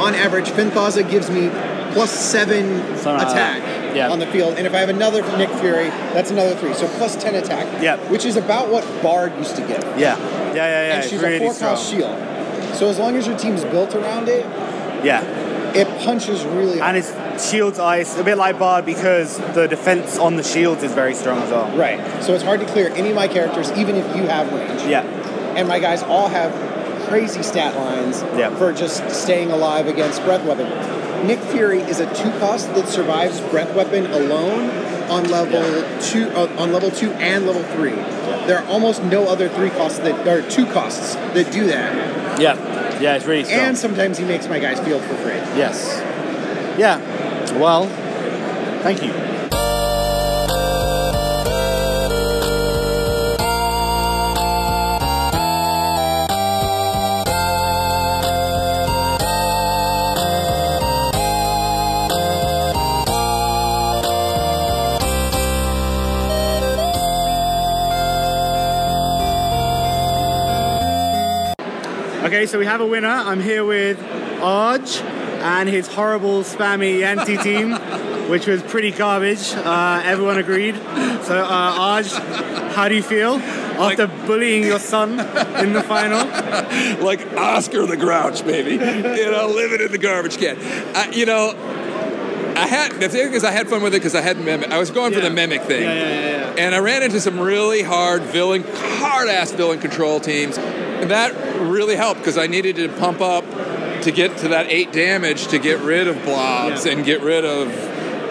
on average, Fenthaza gives me plus seven like attack. Yeah. on the field, and if I have another Nick Fury, that's another three. So plus ten attack. Yeah. Which is about what Bard used to get. Yeah, yeah, yeah, yeah. and she's really a four cost shield. So as long as your team's built around it, Yeah, it punches really hard. and it's shields ice, a bit like Bard because the defense on the shields is very strong as well. Right. So it's hard to clear any of my characters, even if you have range. Yeah, And my guys all have crazy stat lines Yeah. for just staying alive against breath weapon. Nick Fury is a two cost that survives breath weapon alone on level two uh, on level two and level three. There are almost no other three costs that or two costs that do that. yeah, yeah. It's really strong. And sometimes he makes my guys feel for free. yes, yeah. Well, thank you. Okay, so we have a winner. I'm here with Arj and his horrible spammy Yuan-Ti team, which was pretty garbage. Uh, everyone agreed. So, uh, Arj, how do you feel after bullying your son in the final? like Oscar the Grouch, baby. you know, living in the garbage can. I, you know, I had the thing is I had fun with it because I had mimic. I was going for the mimic thing, Yeah, yeah, yeah, yeah. and I ran into some really hard villain, hard ass villain control teams. And that really helped because I needed to pump up to get to that eight damage to get rid of blobs Yeah. and get rid of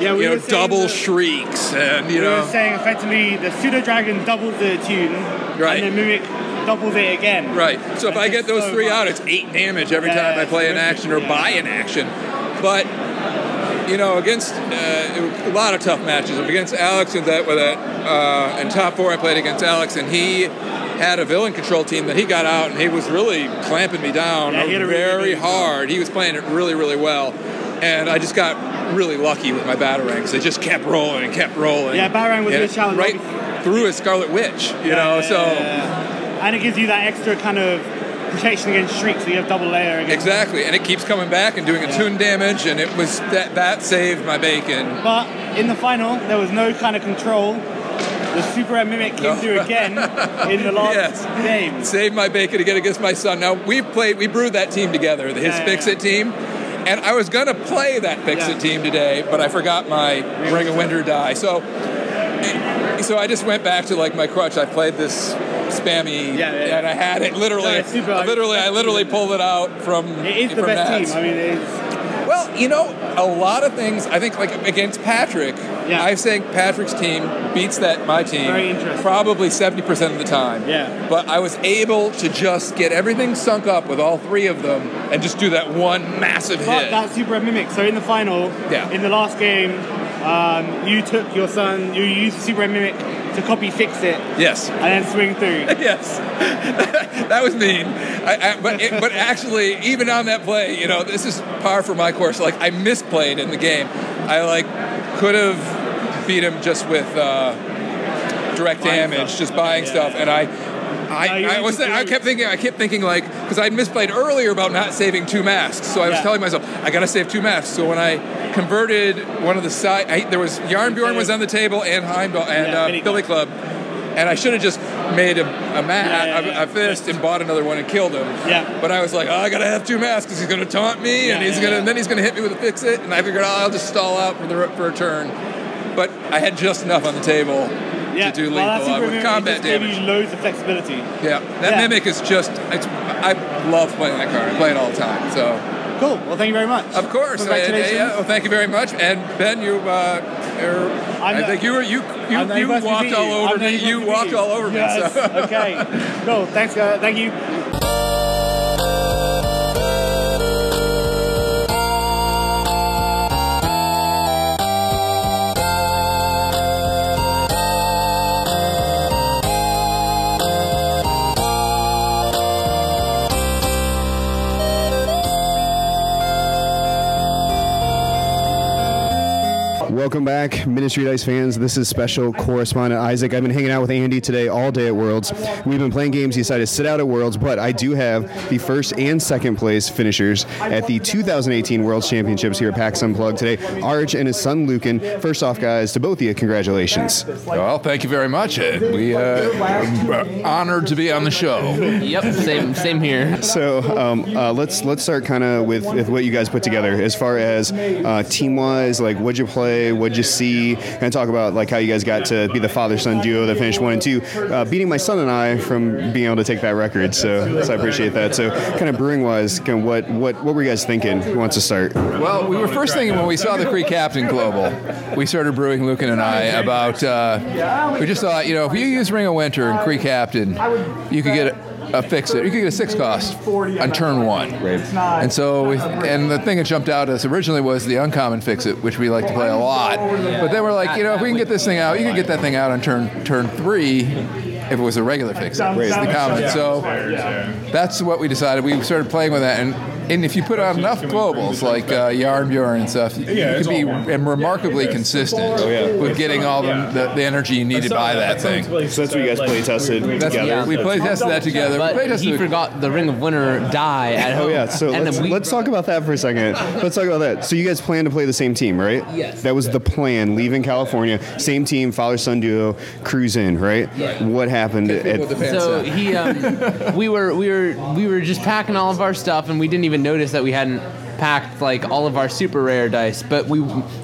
Yeah, we you know double that- shrieks and you we know were saying effectively the pseudodragon doubles the tune, Right. and the mimic doubles it again. Right. So if I get those so three out, it's eight damage every Yeah, time I play an action or Yeah. buy an action. But you know, against uh, a lot of tough matches. Against Alex and that, with that, uh, in top four, I played against Alex, and he had a villain control team that he got out, and he was really clamping me down Yeah, had really very hard. He was playing it really, really well, and I just got really lucky with my batarangs. They just kept rolling and kept rolling. Yeah, Batarang was a challenge. Right through a Scarlet Witch, you know. So and it gives you that extra kind of protection against shriek, so you have double layer against. exactly, and it keeps coming back and doing attune damage, and it was that that saved my bacon. But in the final, there was no kind of control. The Super Mimic came No. through again in the last Yes. game. Saved my bacon again against my son. Now we played, we brewed that team together, the his Yeah, yeah, Fix It team, and I was gonna play that Fix It team today, but I forgot my Ring of Winter die. So, so I just went back to like my crutch. I played this spammy, and I had it literally, No, literally, I literally pulled it out from. It is the from best Nats. team. I mean, it is. Well, you know, a lot of things. I think like against Patrick, I think Patrick's team beats that my team probably seventy percent of the time. Yeah. But I was able to just get everything sunk up with all three of them and just do that one massive But hit. that Super Mimic. So in the final, Yeah. in the last game, um, you took your son. You used Super Mimic to copy fix it. Yes. And then swing through. yes, that was mean. I, I, but it, but actually, even on that play, you know, this is par for my course. Like I misplayed in the game. I like could have beat him just with uh, direct Buying damage, stuff. just buying stuff, and I. I, I was I kept thinking I kept thinking like because I misplayed earlier about not saving two masks. So I was Yeah. telling myself I gotta save two masks. So when I converted one of the side I, there was Jarnbjorn was on the table and Heimdall and Yeah, uh, Billy Club. And I should have just made a, a mat, Yeah, a, a fist, and bought another one and killed him. Yeah. But I was like, oh, I gotta have two masks because he's gonna taunt me, and he's gonna, and then he's gonna hit me with a fix it, and I figured, oh, I'll just stall out for the for a turn. But I had just enough on the table Yeah. to do well, lethal uh, with combat gave damage. you loads of flexibility. Yeah, that Yeah. mimic is just. It's, I love playing that card. I play it all the time. So Cool. Well, thank you very much. of course, I- Congratulations. yeah, well, thank you very much. And Ben, you, uh, are, I'm the- think you were you you, you walked all over I'm me. You walked all over Yes. me. So. okay. Cool. Thanks, guys. Thank you. Welcome back, Ministry Dice fans. This is special correspondent Isaac. I've been hanging out with Andy today all day at Worlds. We've been playing games. He decided to sit out at Worlds, but I do have the first and second place finishers at the 2018 World Championships here at PAX Unplugged today. Arj and his son Lucan. First off, guys, to both of you, congratulations. Well, thank you very much, Ed. We uh, are honored to be on the show. Yep, same same here. So um, uh, let's let's start kind of with, with what you guys put together as far as uh, team wise. Like, what'd you play? What'd you see? and talk about like how you guys got to be the father son duo that finished one and two, uh, beating my son and I from being able to take that record. So, so I appreciate that. So kind of brewing wise, kind of what what what were you guys thinking? Who wants to start? Well, we were first thinking when we saw the Cree Captain Global, we started brewing, Lucan and I, about, uh, we just thought, you know, if you use Ring of Winter and Cree Captain, you could get a, a fix it. You could get a six cost on turn one. And so, we, and the thing that jumped out at us originally was the uncommon fix it, which we like to play a lot. But then we're like, you know, if we can get this thing out, you can get that thing out on turn turn three if it was a regular fix it, the common. So that's what we decided. We started playing with that, and and if you put out enough globals like uh, Jarnbjorn and stuff, you, you can be remarkably consistent with getting all the, the, the energy you needed by that thing. So that's what you guys play tested That's, together. We play tested that together. But Play tested he it- forgot the Ring of Winter die at home. Oh yeah, so let's, we, let's talk about that for a second. Let's talk about that. So you guys plan to play the same team, right? Yes. That was the plan. Leaving California, same team, father son duo, cruise in, right? What happened? At, So he, um, we were, we were, we were just packing all of our stuff, and we didn't even notice that we hadn't packed like all of our super rare dice. But we,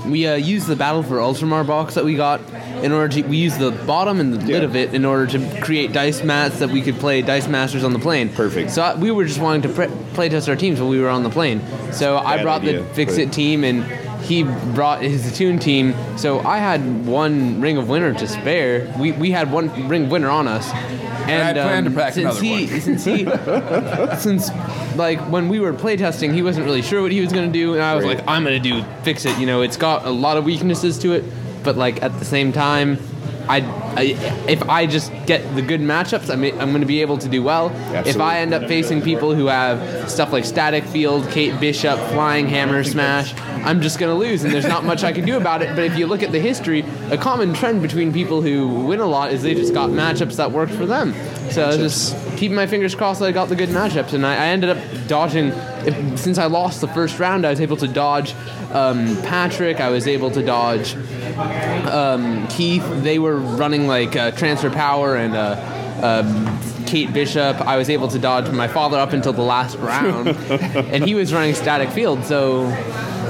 we uh, used the Battle for Ultramar box that we got in order to. We used the bottom and the lid of it in order to create dice mats that we could play Dice Masters on the plane. Perfect. So I, we were just wanting to pre- play test our teams while we were on the plane. So I brought idea, the Fix It team and. He brought his Attune team. So I had one Ring of Winter to spare. We, we had one Ring of Winter on us. And I planned to pack since another he, one. Since he, since like when we were playtesting, he wasn't really sure what he was gonna do, and I was like, I'm gonna do fix it. You know, it's got a lot of weaknesses to it, but like at the same time, I, I if I just get the good matchups, I may, I'm gonna be able to do well. If I end up facing people who have stuff like Static Field, Kate Bishop, Flying Hammer Smash, I'm just gonna lose, and there's not much I can do about it. But if you look at the history, a common trend between people who win a lot is they just got matchups that worked for them. So I was just keeping my fingers crossed that I got the good matchups, and I, I ended up dodging. If, since I lost the first round, I was able to dodge um, Patrick. I was able to dodge um, Keith. They were running like uh, transfer power and uh, um, Kate Bishop. I was able to dodge my father up until the last round, and he was running static field. So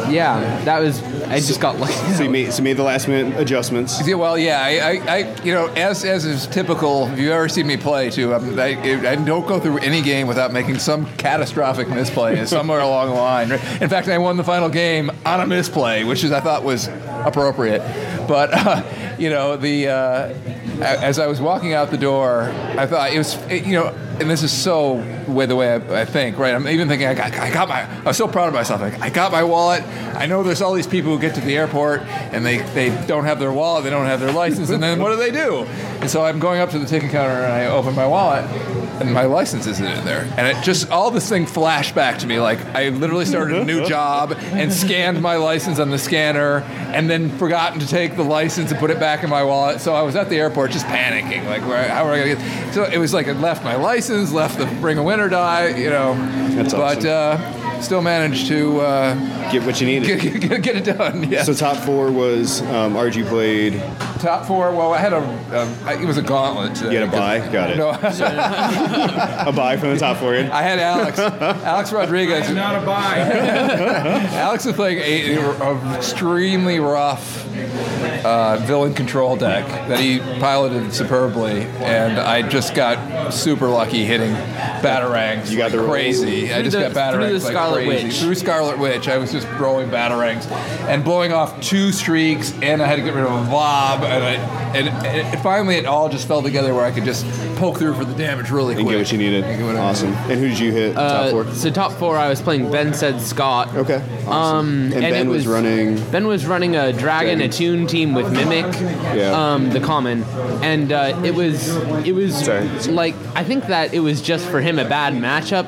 yeah, that was. I just got lucky. So you made, so you made the last minute adjustments. Yeah, well, yeah, I, I, I, you know, as as is typical, if you've ever seen me play too, I'm, I, I don't go through any game without making some catastrophic misplay somewhere along the line. In fact, I won the final game on a misplay, which is I thought was appropriate. But uh, you know, the uh, as I was walking out the door, I thought it was, it, you know. And this is so way the way I, I think, right? I'm even thinking I got, I got my. I was so proud of myself. Like, I got my wallet. I know there's all these people who get to the airport and they, they don't have their wallet, they don't have their license, and then what do they do? And so I'm going up to the ticket counter and I open my wallet, and my license isn't in there. And it just all this thing flashed back to me. Like I literally started a new job and scanned my license on the scanner, and then forgotten to take the license and put it back in my wallet. So I was at the airport just panicking, like, where, how are I gonna get? So it was like I left my license, left the Ring of Winter die, you know. That's but uh, still managed to uh, get what you needed. Get, get, get it done. Yeah. So top four was um, Arj played. Top four. Well, I had a. Um, it was a gauntlet. Today. You had a buy. Got it. No. a buy from the top four. I had Alex. Alex Rodriguez. Not a buy. Alex was playing a, a extremely rough uh, villain control deck that he piloted superbly, and I just got super lucky hitting batarangs. You got the crazy. I just the- got batarangs through the like Scarlet crazy. Witch. Through Scarlet Witch, I was just rolling batarangs and blowing off two shrieks, and I had to get rid of a Vob, and I, and, and finally it all just fell together where I could just poke through for the damage really quick. And get what you needed. Awesome. And who did you hit? top Uh, four. So top four, I was playing Ben said Scott. Okay. Um, And it Ben was running- Ben was running a Dragon Attune team with Mimic. Yeah. Um, the common, and uh, it was it was like I think that it was just for him a bad matchup.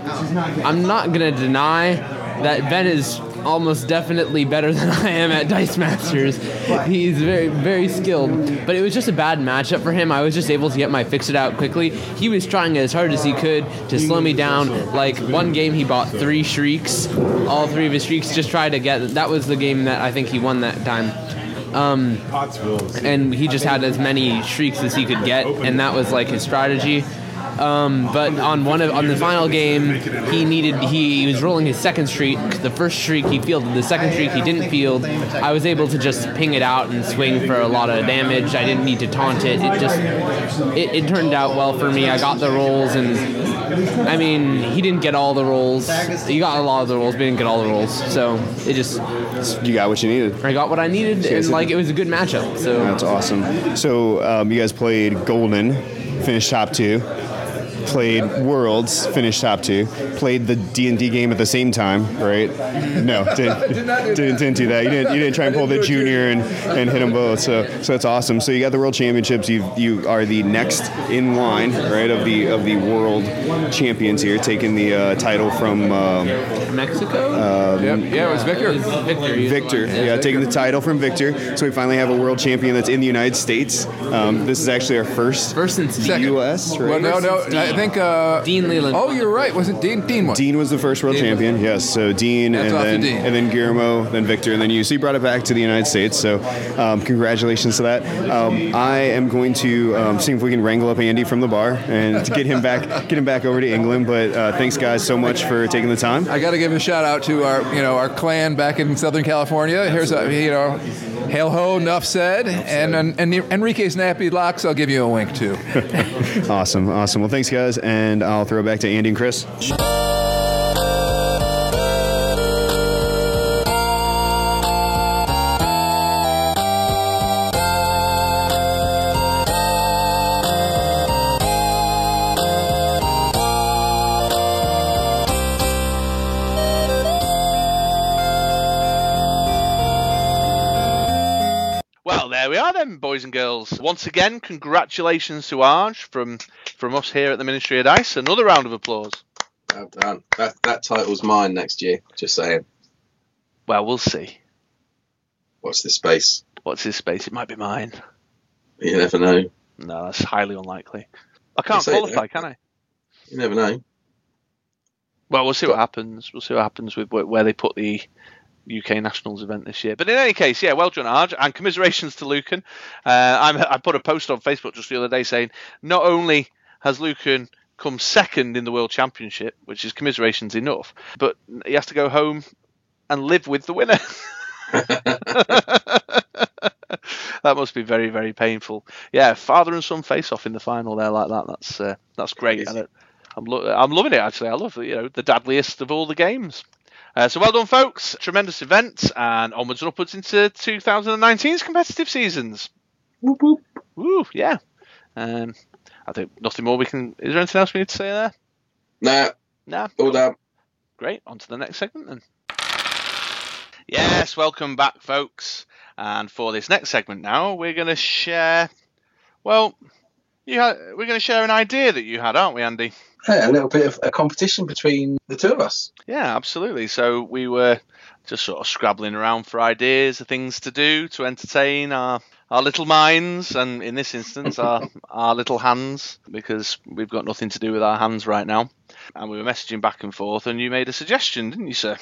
I'm not gonna deny that Ben is almost definitely better than I am at Dice Masters. He's very, very skilled. But it was just a bad matchup for him. I was just able to get my fix it out quickly. He was trying as hard as he could to slow me down. Like one game he bought three shrieks. All three of his shrieks just tried to get that was the game that I think he won that time. Um, and he just had as many shrieks as he could get, and that was like his strategy. Um, but on one of on the final game, he needed he was rolling his second shriek. The first shriek he fielded, the second shriek he didn't field. I was able to just ping it out and swing for a lot of damage. I didn't need to taunt it. It just it, it turned out well for me. I got the rolls, and I mean he didn't get all the rolls. He got a lot of the rolls, but he didn't get all the rolls. So it just you got what you needed. I got what I needed, and like it was a good matchup. So That's awesome. So um, you guys played Golden, finished top two. Played Worlds, finished top two. Played the D and D game at the same time, right? No, didn't, didn't, didn't do that. You didn't. You didn't try and pull the junior and, and hit them both. So so that's awesome. So you got the World Championships. You you are the next in line, right? Of the of the World Champions here, taking the uh, title from um, Mexico. Um, Yep. Yeah, it was Victor. Victor. Victor, yeah, taking the title from Victor. So we finally have a world champion that's in the United States. Um, this is actually our first, first since the U.S. Right? Well, no, no. I think uh, Dean Leland. Oh, you're right. Was it Dean? Dean was. Dean was the first world Dean was- champion. Yes, so Dean, Hats and then Dean. and then Guillermo, then Victor, and then you. So you brought it back to the United States. So um, congratulations to that. Um, I am going to um, see if we can wrangle up Andy from the bar and to get him back, get him back over to England. But uh, thanks, guys, so much for taking the time. I got to give a shout out to our, you know, our clan back in Southern California. Here's a, you know, hail ho, enough said, and, and, and Enrique's nappy locks. I'll give you a wink too. awesome, awesome. Well, thanks, guys, guys, and I'll throw it back to Andy and Chris. Well, there we are then, boys and girls. Once again, congratulations to Arj from from us here at the Ministry of Dice. Another round of applause. Well done. That, that title's mine next year. Just saying. Well, we'll see. What's this space? What's this space? It might be mine. You never know. No, that's highly unlikely. I can't qualify, can I? You never know. Well, we'll see what happens. We'll see what happens with where, where they put the UK Nationals event this year. But in any case, yeah, well done, Arj, and commiserations to Lucan. Uh, I'm, I put a post on Facebook just the other day saying not only has Lucan come second in the World Championship, which is commiserations enough, but he has to go home and live with the winner. that must be very, very painful. Yeah, father and son face off in the final there like that. That's uh, that's great. And it, I'm lo- I'm loving it actually. I love you know the dadliest of all the games. Uh, so well done, folks. Tremendous event, and onwards and upwards into 2019's competitive seasons. Whoop, whoop. Woo, yeah. Um, I think nothing more we can. Is there anything else we need to say there? Nah. Nah. All done. Great. On to the next segment then. Yes, welcome back, folks. And for this next segment now, we're going to share. Well, you had, we're going to share an idea that you had, aren't we, Andy? Yeah, a little bit of a competition between the two of us. Yeah, absolutely. So we were just sort of scrabbling around for ideas of things to do to entertain our our little minds, and in this instance, our our little hands, because we've got nothing to do with our hands right now. And we were messaging back and forth, and you made a suggestion, didn't you, sir?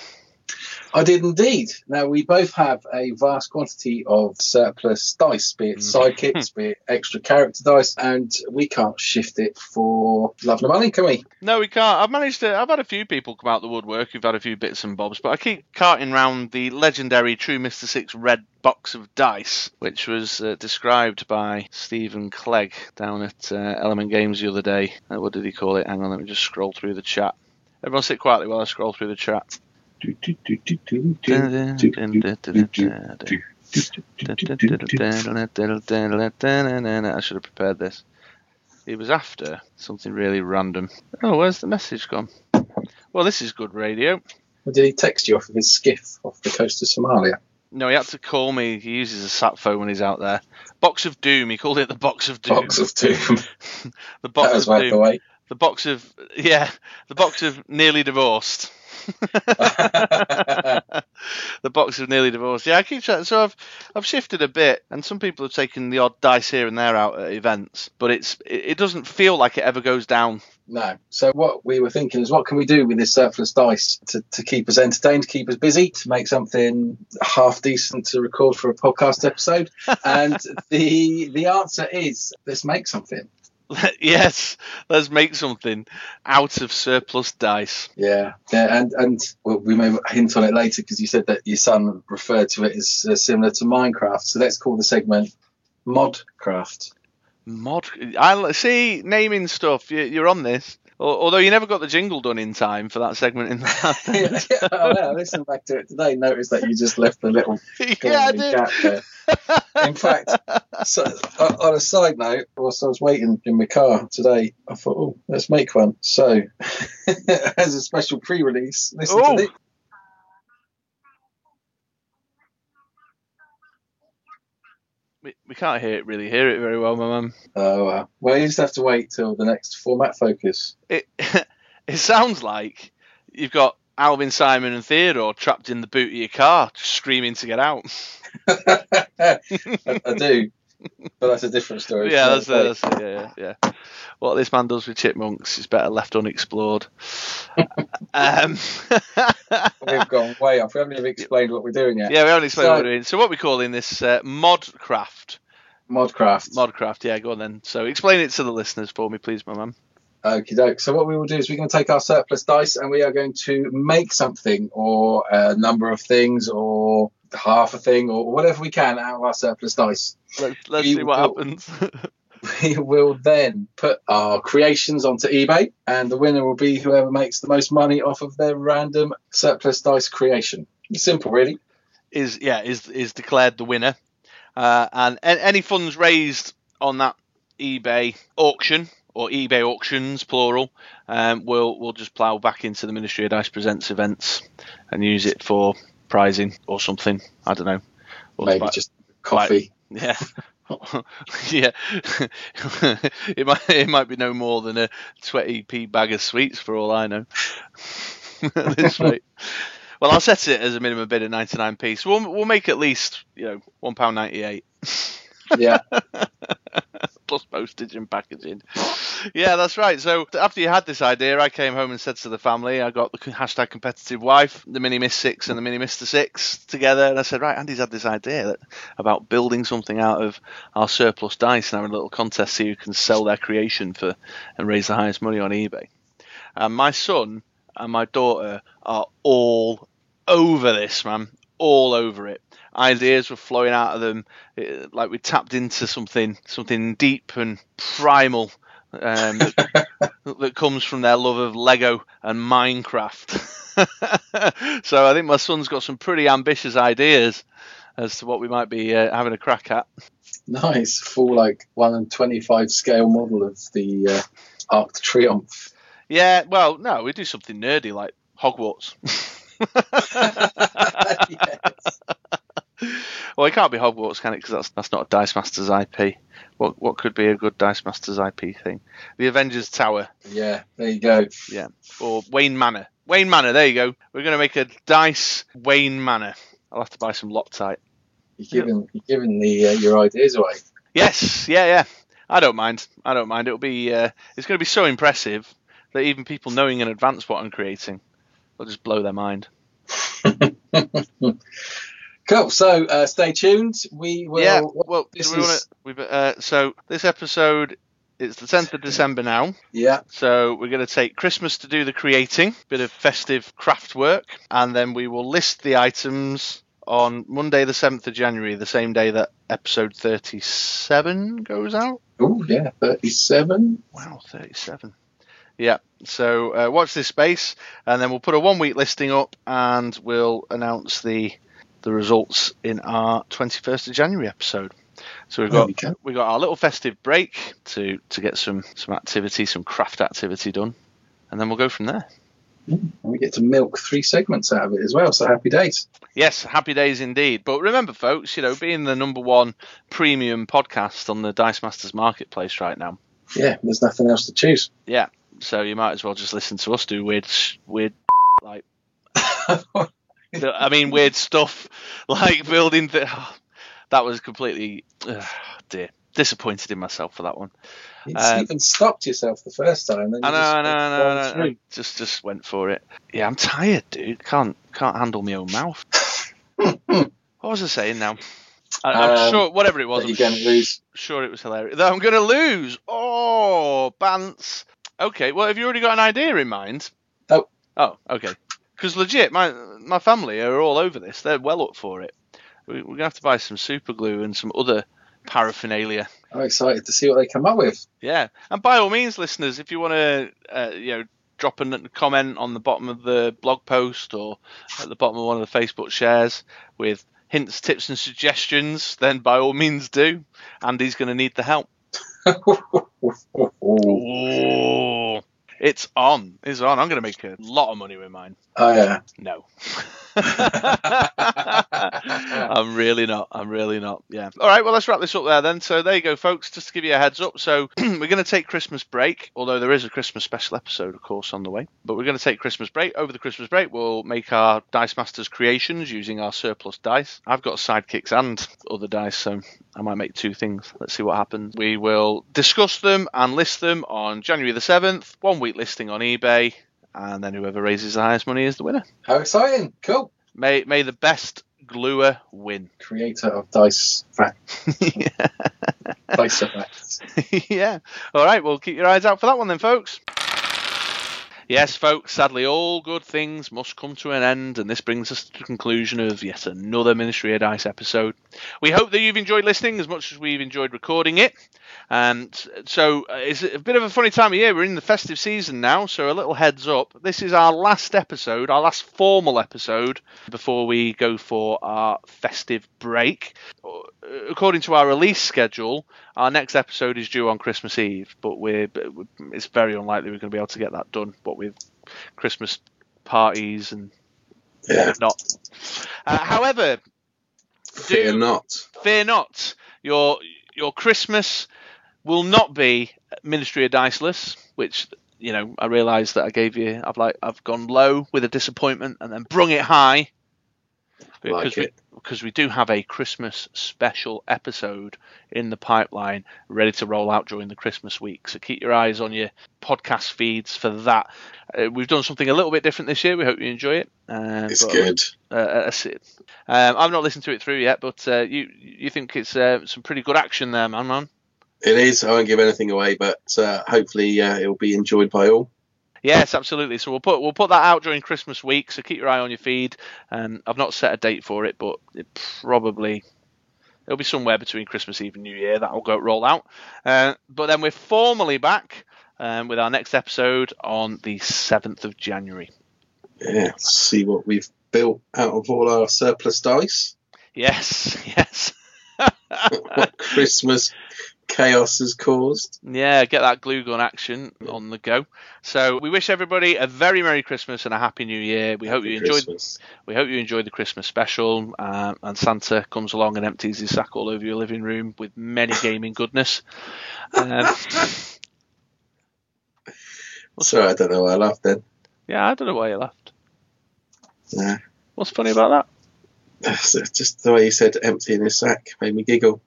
I did indeed. Now we both have a vast quantity of surplus dice, be it sidekicks, be it extra character dice, and we can't shift it for love and money, can we? No, we can't. I've managed to. I've had a few people come out the woodwork who've had a few bits and bobs, but I keep carting round the legendary True Mister Six red box of dice, which was uh, described by Stephen Clegg down at uh, Element Games the other day. Uh, what did he call it? Hang on, let me just scroll through the chat. Everyone sit quietly while I scroll through the chat. I should have prepared this. He was after something really random. Oh, where's the message gone? Well, this is good radio. Did he text you off of his skiff off the coast of Somalia? No, he had to call me. He uses a sat phone when he's out there. Box of Doom. He called it the Box of Doom. Box of Doom. the box That was of Doom. the wait. The box of yeah, the box of nearly divorced. the box of nearly divorced. Yeah, I keep trying. So I've I've shifted a bit, and some people have taken the odd dice here and there out at events, but it's it, it doesn't feel like it ever goes down. No. So what we were thinking is, what can we do with this surplus dice to, to keep us entertained, to keep us busy, to make something half decent to record for a podcast episode? and the the answer is, let's make something. Yes, let's make something out of surplus dice. Yeah, yeah, and and well, we may hint on it later because you said that your son referred to it as uh, similar to Minecraft. So let's call the segment Modcraft. Mod. I see naming stuff. You, you're on this. Although you never got the jingle done in time for that segment in that. oh, no, I listened back to it today. Noticed that you just left the little Yeah, I did. gap there. In fact, so, on on a side note, whilst I was waiting in my car today, I thought, oh, let's make one. So, as a special pre-release, listen Oh. to this. we, we can't hear it really hear it very well, my mum. Oh, wow. well, you just have to wait till the next format focus. It it sounds like you've got Alvin, Simon, and Theodore trapped in the boot of your car, just screaming to get out. I, I do, but that's a different story. yeah, that's, that's it, yeah, yeah, yeah. What this man does with chipmunks is better left unexplored. um, We've gone way off. We haven't even explained what we're doing yet. yeah, we haven't explained So- what we're doing. So what we calling this uh, Modcraft? Modcraft. Modcraft, yeah, go on then. So explain it to the listeners for me, please, my man. Okie doke. So what we will do is we're going to take our surplus dice and we are going to make something or a number of things or half a thing or whatever we can out of our surplus dice. Let's, let's see what will- happens. We will then put our creations onto eBay and the winner will be whoever makes the most money off of their random surplus dice creation. Simple, really. is yeah is is declared the winner, uh, and any funds raised on that eBay auction or eBay auctions plural, um, will will just plough back into the Ministry of Dice Presents events and use it for prizing or something. I don't know. Or Maybe buy- just coffee. Yeah. yeah. it might it might be no more than a 20p bag of sweets for all I know. At this rate. Well, I'll set it as a minimum bid at 99p. So we'll we'll make at least you know one pound ninety eight. Yeah. Plus postage and packaging. Yeah, that's right. So after you had this idea, I came home and said to the family, I got the hashtag competitive wife, the Mini Miss Six, and the Mini Mister Six together, and I said, right, Andy's had this idea that, about building something out of our surplus dice and having a little contest so you can sell their creation for and raise the highest money on eBay. And my son and my daughter are all over this, man, all over it. Ideas were flowing out of them, eh, like we tapped into something, something deep and primal um, that, comes from their love of Lego and Minecraft. so I think my son's got some pretty ambitious ideas as to what we might be uh, having a crack at. Nice, full like one and twenty-five scale model of the uh, Arc de Triomphe. Yeah, well, no, we do something nerdy like Hogwarts. Well, it can't be Hogwarts, can it? Because that's that's not a Dice Masters IP. What what could be a good Dice Masters IP thing? The Avengers Tower. Yeah, there you go. Yeah, or Wayne Manor. Wayne Manor. There you go. We're going to make a Dice Wayne Manor. I'll have to buy some Loctite. You're giving you're giving the uh, your ideas away. Yes, yeah, yeah. I don't mind. I don't mind. It'll be. Uh, it's going to be so impressive that even people knowing in advance what I'm creating will just blow their mind. Cool. So uh, stay tuned. We will. yeah. Well, this we wanna, is- we've, uh, so this episode it's the 10th of December now. Yeah. So we're going to take Christmas to do the creating, bit of festive craft work, and then we will list the items on Monday, the 7th of January, the same day that episode 37 goes out. Oh yeah, thirty-seven. Wow, 37. Yeah. So uh, watch this space, and then we'll put a one week listing up, and we'll announce the the results in our 21st of January episode. So we've got we we've got our little festive break to to get some some activity, some craft activity done, and then we'll go from there. Mm, and we get to milk three segments out of it as well. So happy days. Yes, happy days indeed. But remember, folks, you know, being the number one premium podcast on the Dice Masters marketplace right now, Yeah, there's nothing else to choose. yeah. So you might as well just listen to us do weird, weird, like, I mean, weird stuff like building. Th- that was completely, uh, dear, disappointed in myself for that one. You Um, even stopped yourself the first time. Then I know, just I know, I know, I know. Just just went for it. Yeah, I'm tired, dude. Can't can't handle my own mouth. what was I saying now? I, I'm Um, sure whatever it was. I'm you're gonna sh- lose. Sure, it was hilarious. That I'm going to lose. Oh, Bants. Okay, well, have you already got an idea in mind? No. Oh, okay. Because legit, my my family are all over this. They're well up for it. We, we're gonna have to buy some super glue and some other paraphernalia. I'm excited to see what they come up with. Yeah, and by all means, listeners, if you want to, uh, you know, drop a comment on the bottom of the blog post or at the bottom of one of the Facebook shares with hints, tips, and suggestions, then by all means do. Andy's going to need the help. Ooh, it's on. It's on. I'm going to make a lot of money with mine. Oh yeah. No. I'm really not. I'm really not. Yeah. All right. Well, let's wrap this up there then. So there you go, folks. Just to give you a heads up. So we're going to take Christmas break, although there is a Christmas special episode, of course, on the way. But we're going to take Christmas break. Over the Christmas break, we'll make our Dice Masters creations using our surplus dice. I've got sidekicks and other dice, so I might make two things. Let's see what happens. We will discuss them and list them on January the 7th. One week listing on eBay. And then whoever raises the highest money is the winner. How exciting! Cool. May may the best gluer win. Creator of dice fact. dice facts. yeah. All right. Well, keep your eyes out for that one then, folks. Yes, folks, sadly, all good things must come to an end, and this brings us to the conclusion of yet another Ministry of Dice episode. We hope that you've enjoyed listening as much as we've enjoyed recording it. And so uh, it's a bit of a funny time of year. We're in the festive season now, so a little heads up. This is our last episode, our last formal episode before we go for our festive break. According to our release schedule, our next episode is due on Christmas Eve, but we're it's very unlikely we're going to be able to get that done. What with Christmas parties and Yeah. whatnot. Uh, however, Fear not. fear not. your your Christmas will not be Ministry of Diceless, which you know I realise that I gave you. I've like I've gone low with a disappointment and then brung it high because Like we because we do have a Christmas special episode in the pipeline ready to roll out during the Christmas week. So keep your eyes on your podcast feeds for that. Uh, we've done something a little bit different this year. We hope you enjoy it. Uh, It's but, good. Uh, uh, it's- um, I've not listened to it through yet, but uh, you you think it's uh, some pretty good action there, man, man. It is. I won't give anything away, but uh, hopefully uh, it'll be enjoyed by all. Yes, absolutely. So we'll put we'll put that out during Christmas week. So keep your eye on your feed. Um, I've not set a date for it, but it probably it'll be somewhere between Christmas Eve and New Year that will go roll out. Uh, but then we're formally back um, with our next episode on the seventh of January. Yeah, see what we've built out of all our surplus dice. Yes, yes. what Christmas chaos has caused. Yeah, get that glue gun action on the go. So we wish everybody a very merry Christmas and a happy New Year. We hope you enjoyed. Christmas. We hope you enjoyed the Christmas special. Um, and Santa comes along and empties his sack all over your living room with many gaming goodness. Um, Sorry, I don't know why I laughed then. yeah, I don't know why you laughed. Yeah. What's funny about that? Just the way you said empty in his sack made me giggle.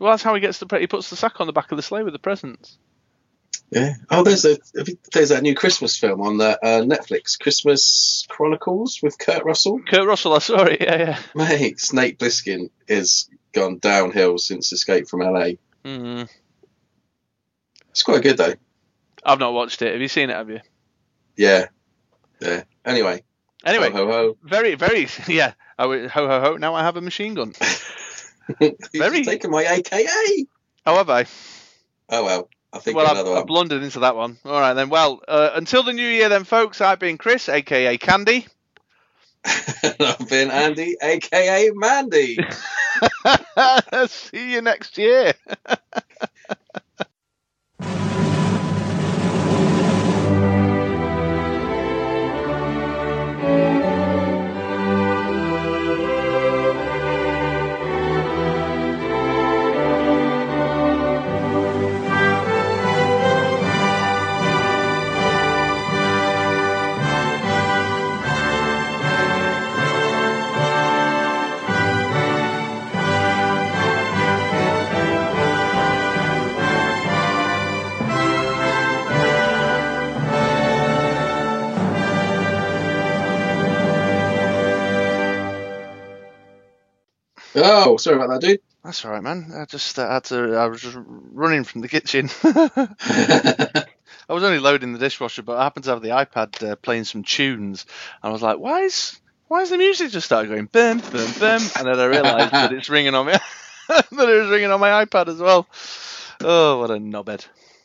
Well, that's how he gets the. Pre- he puts the sack on the back of the sleigh with the presents. Yeah. Oh, there's a there's that new Christmas film on uh, uh, Netflix, Christmas Chronicles with Kurt Russell. Kurt Russell, I saw it. Yeah, yeah. Mate, Snake Plissken has gone downhill since Escape from LA. Mm, It's quite good though. I've not watched it. Have you seen it? Have you? Yeah. Yeah. Anyway. Anyway, Ho, ho, ho. very, very, yeah. I ho ho ho! Now I have a machine gun. Very- taken my AKA. How have I? Oh well. I think well, I've, I've blundered into that one. All right then. Well, uh, until the new year, then, folks. I've been Chris, aka Candy. I've been Andy, aka Mandy. See you next year. Oh, sorry about that, dude. That's all right, man. I just uh, had to. I was just running from the kitchen. I was only loading the dishwasher, but I happened to have the iPad uh, playing some tunes, and I was like, "Why is why is the music just started going bum bum bum?" And then I realised that it's ringing on me. that it was ringing on my iPad as well. Oh, what a knobhead!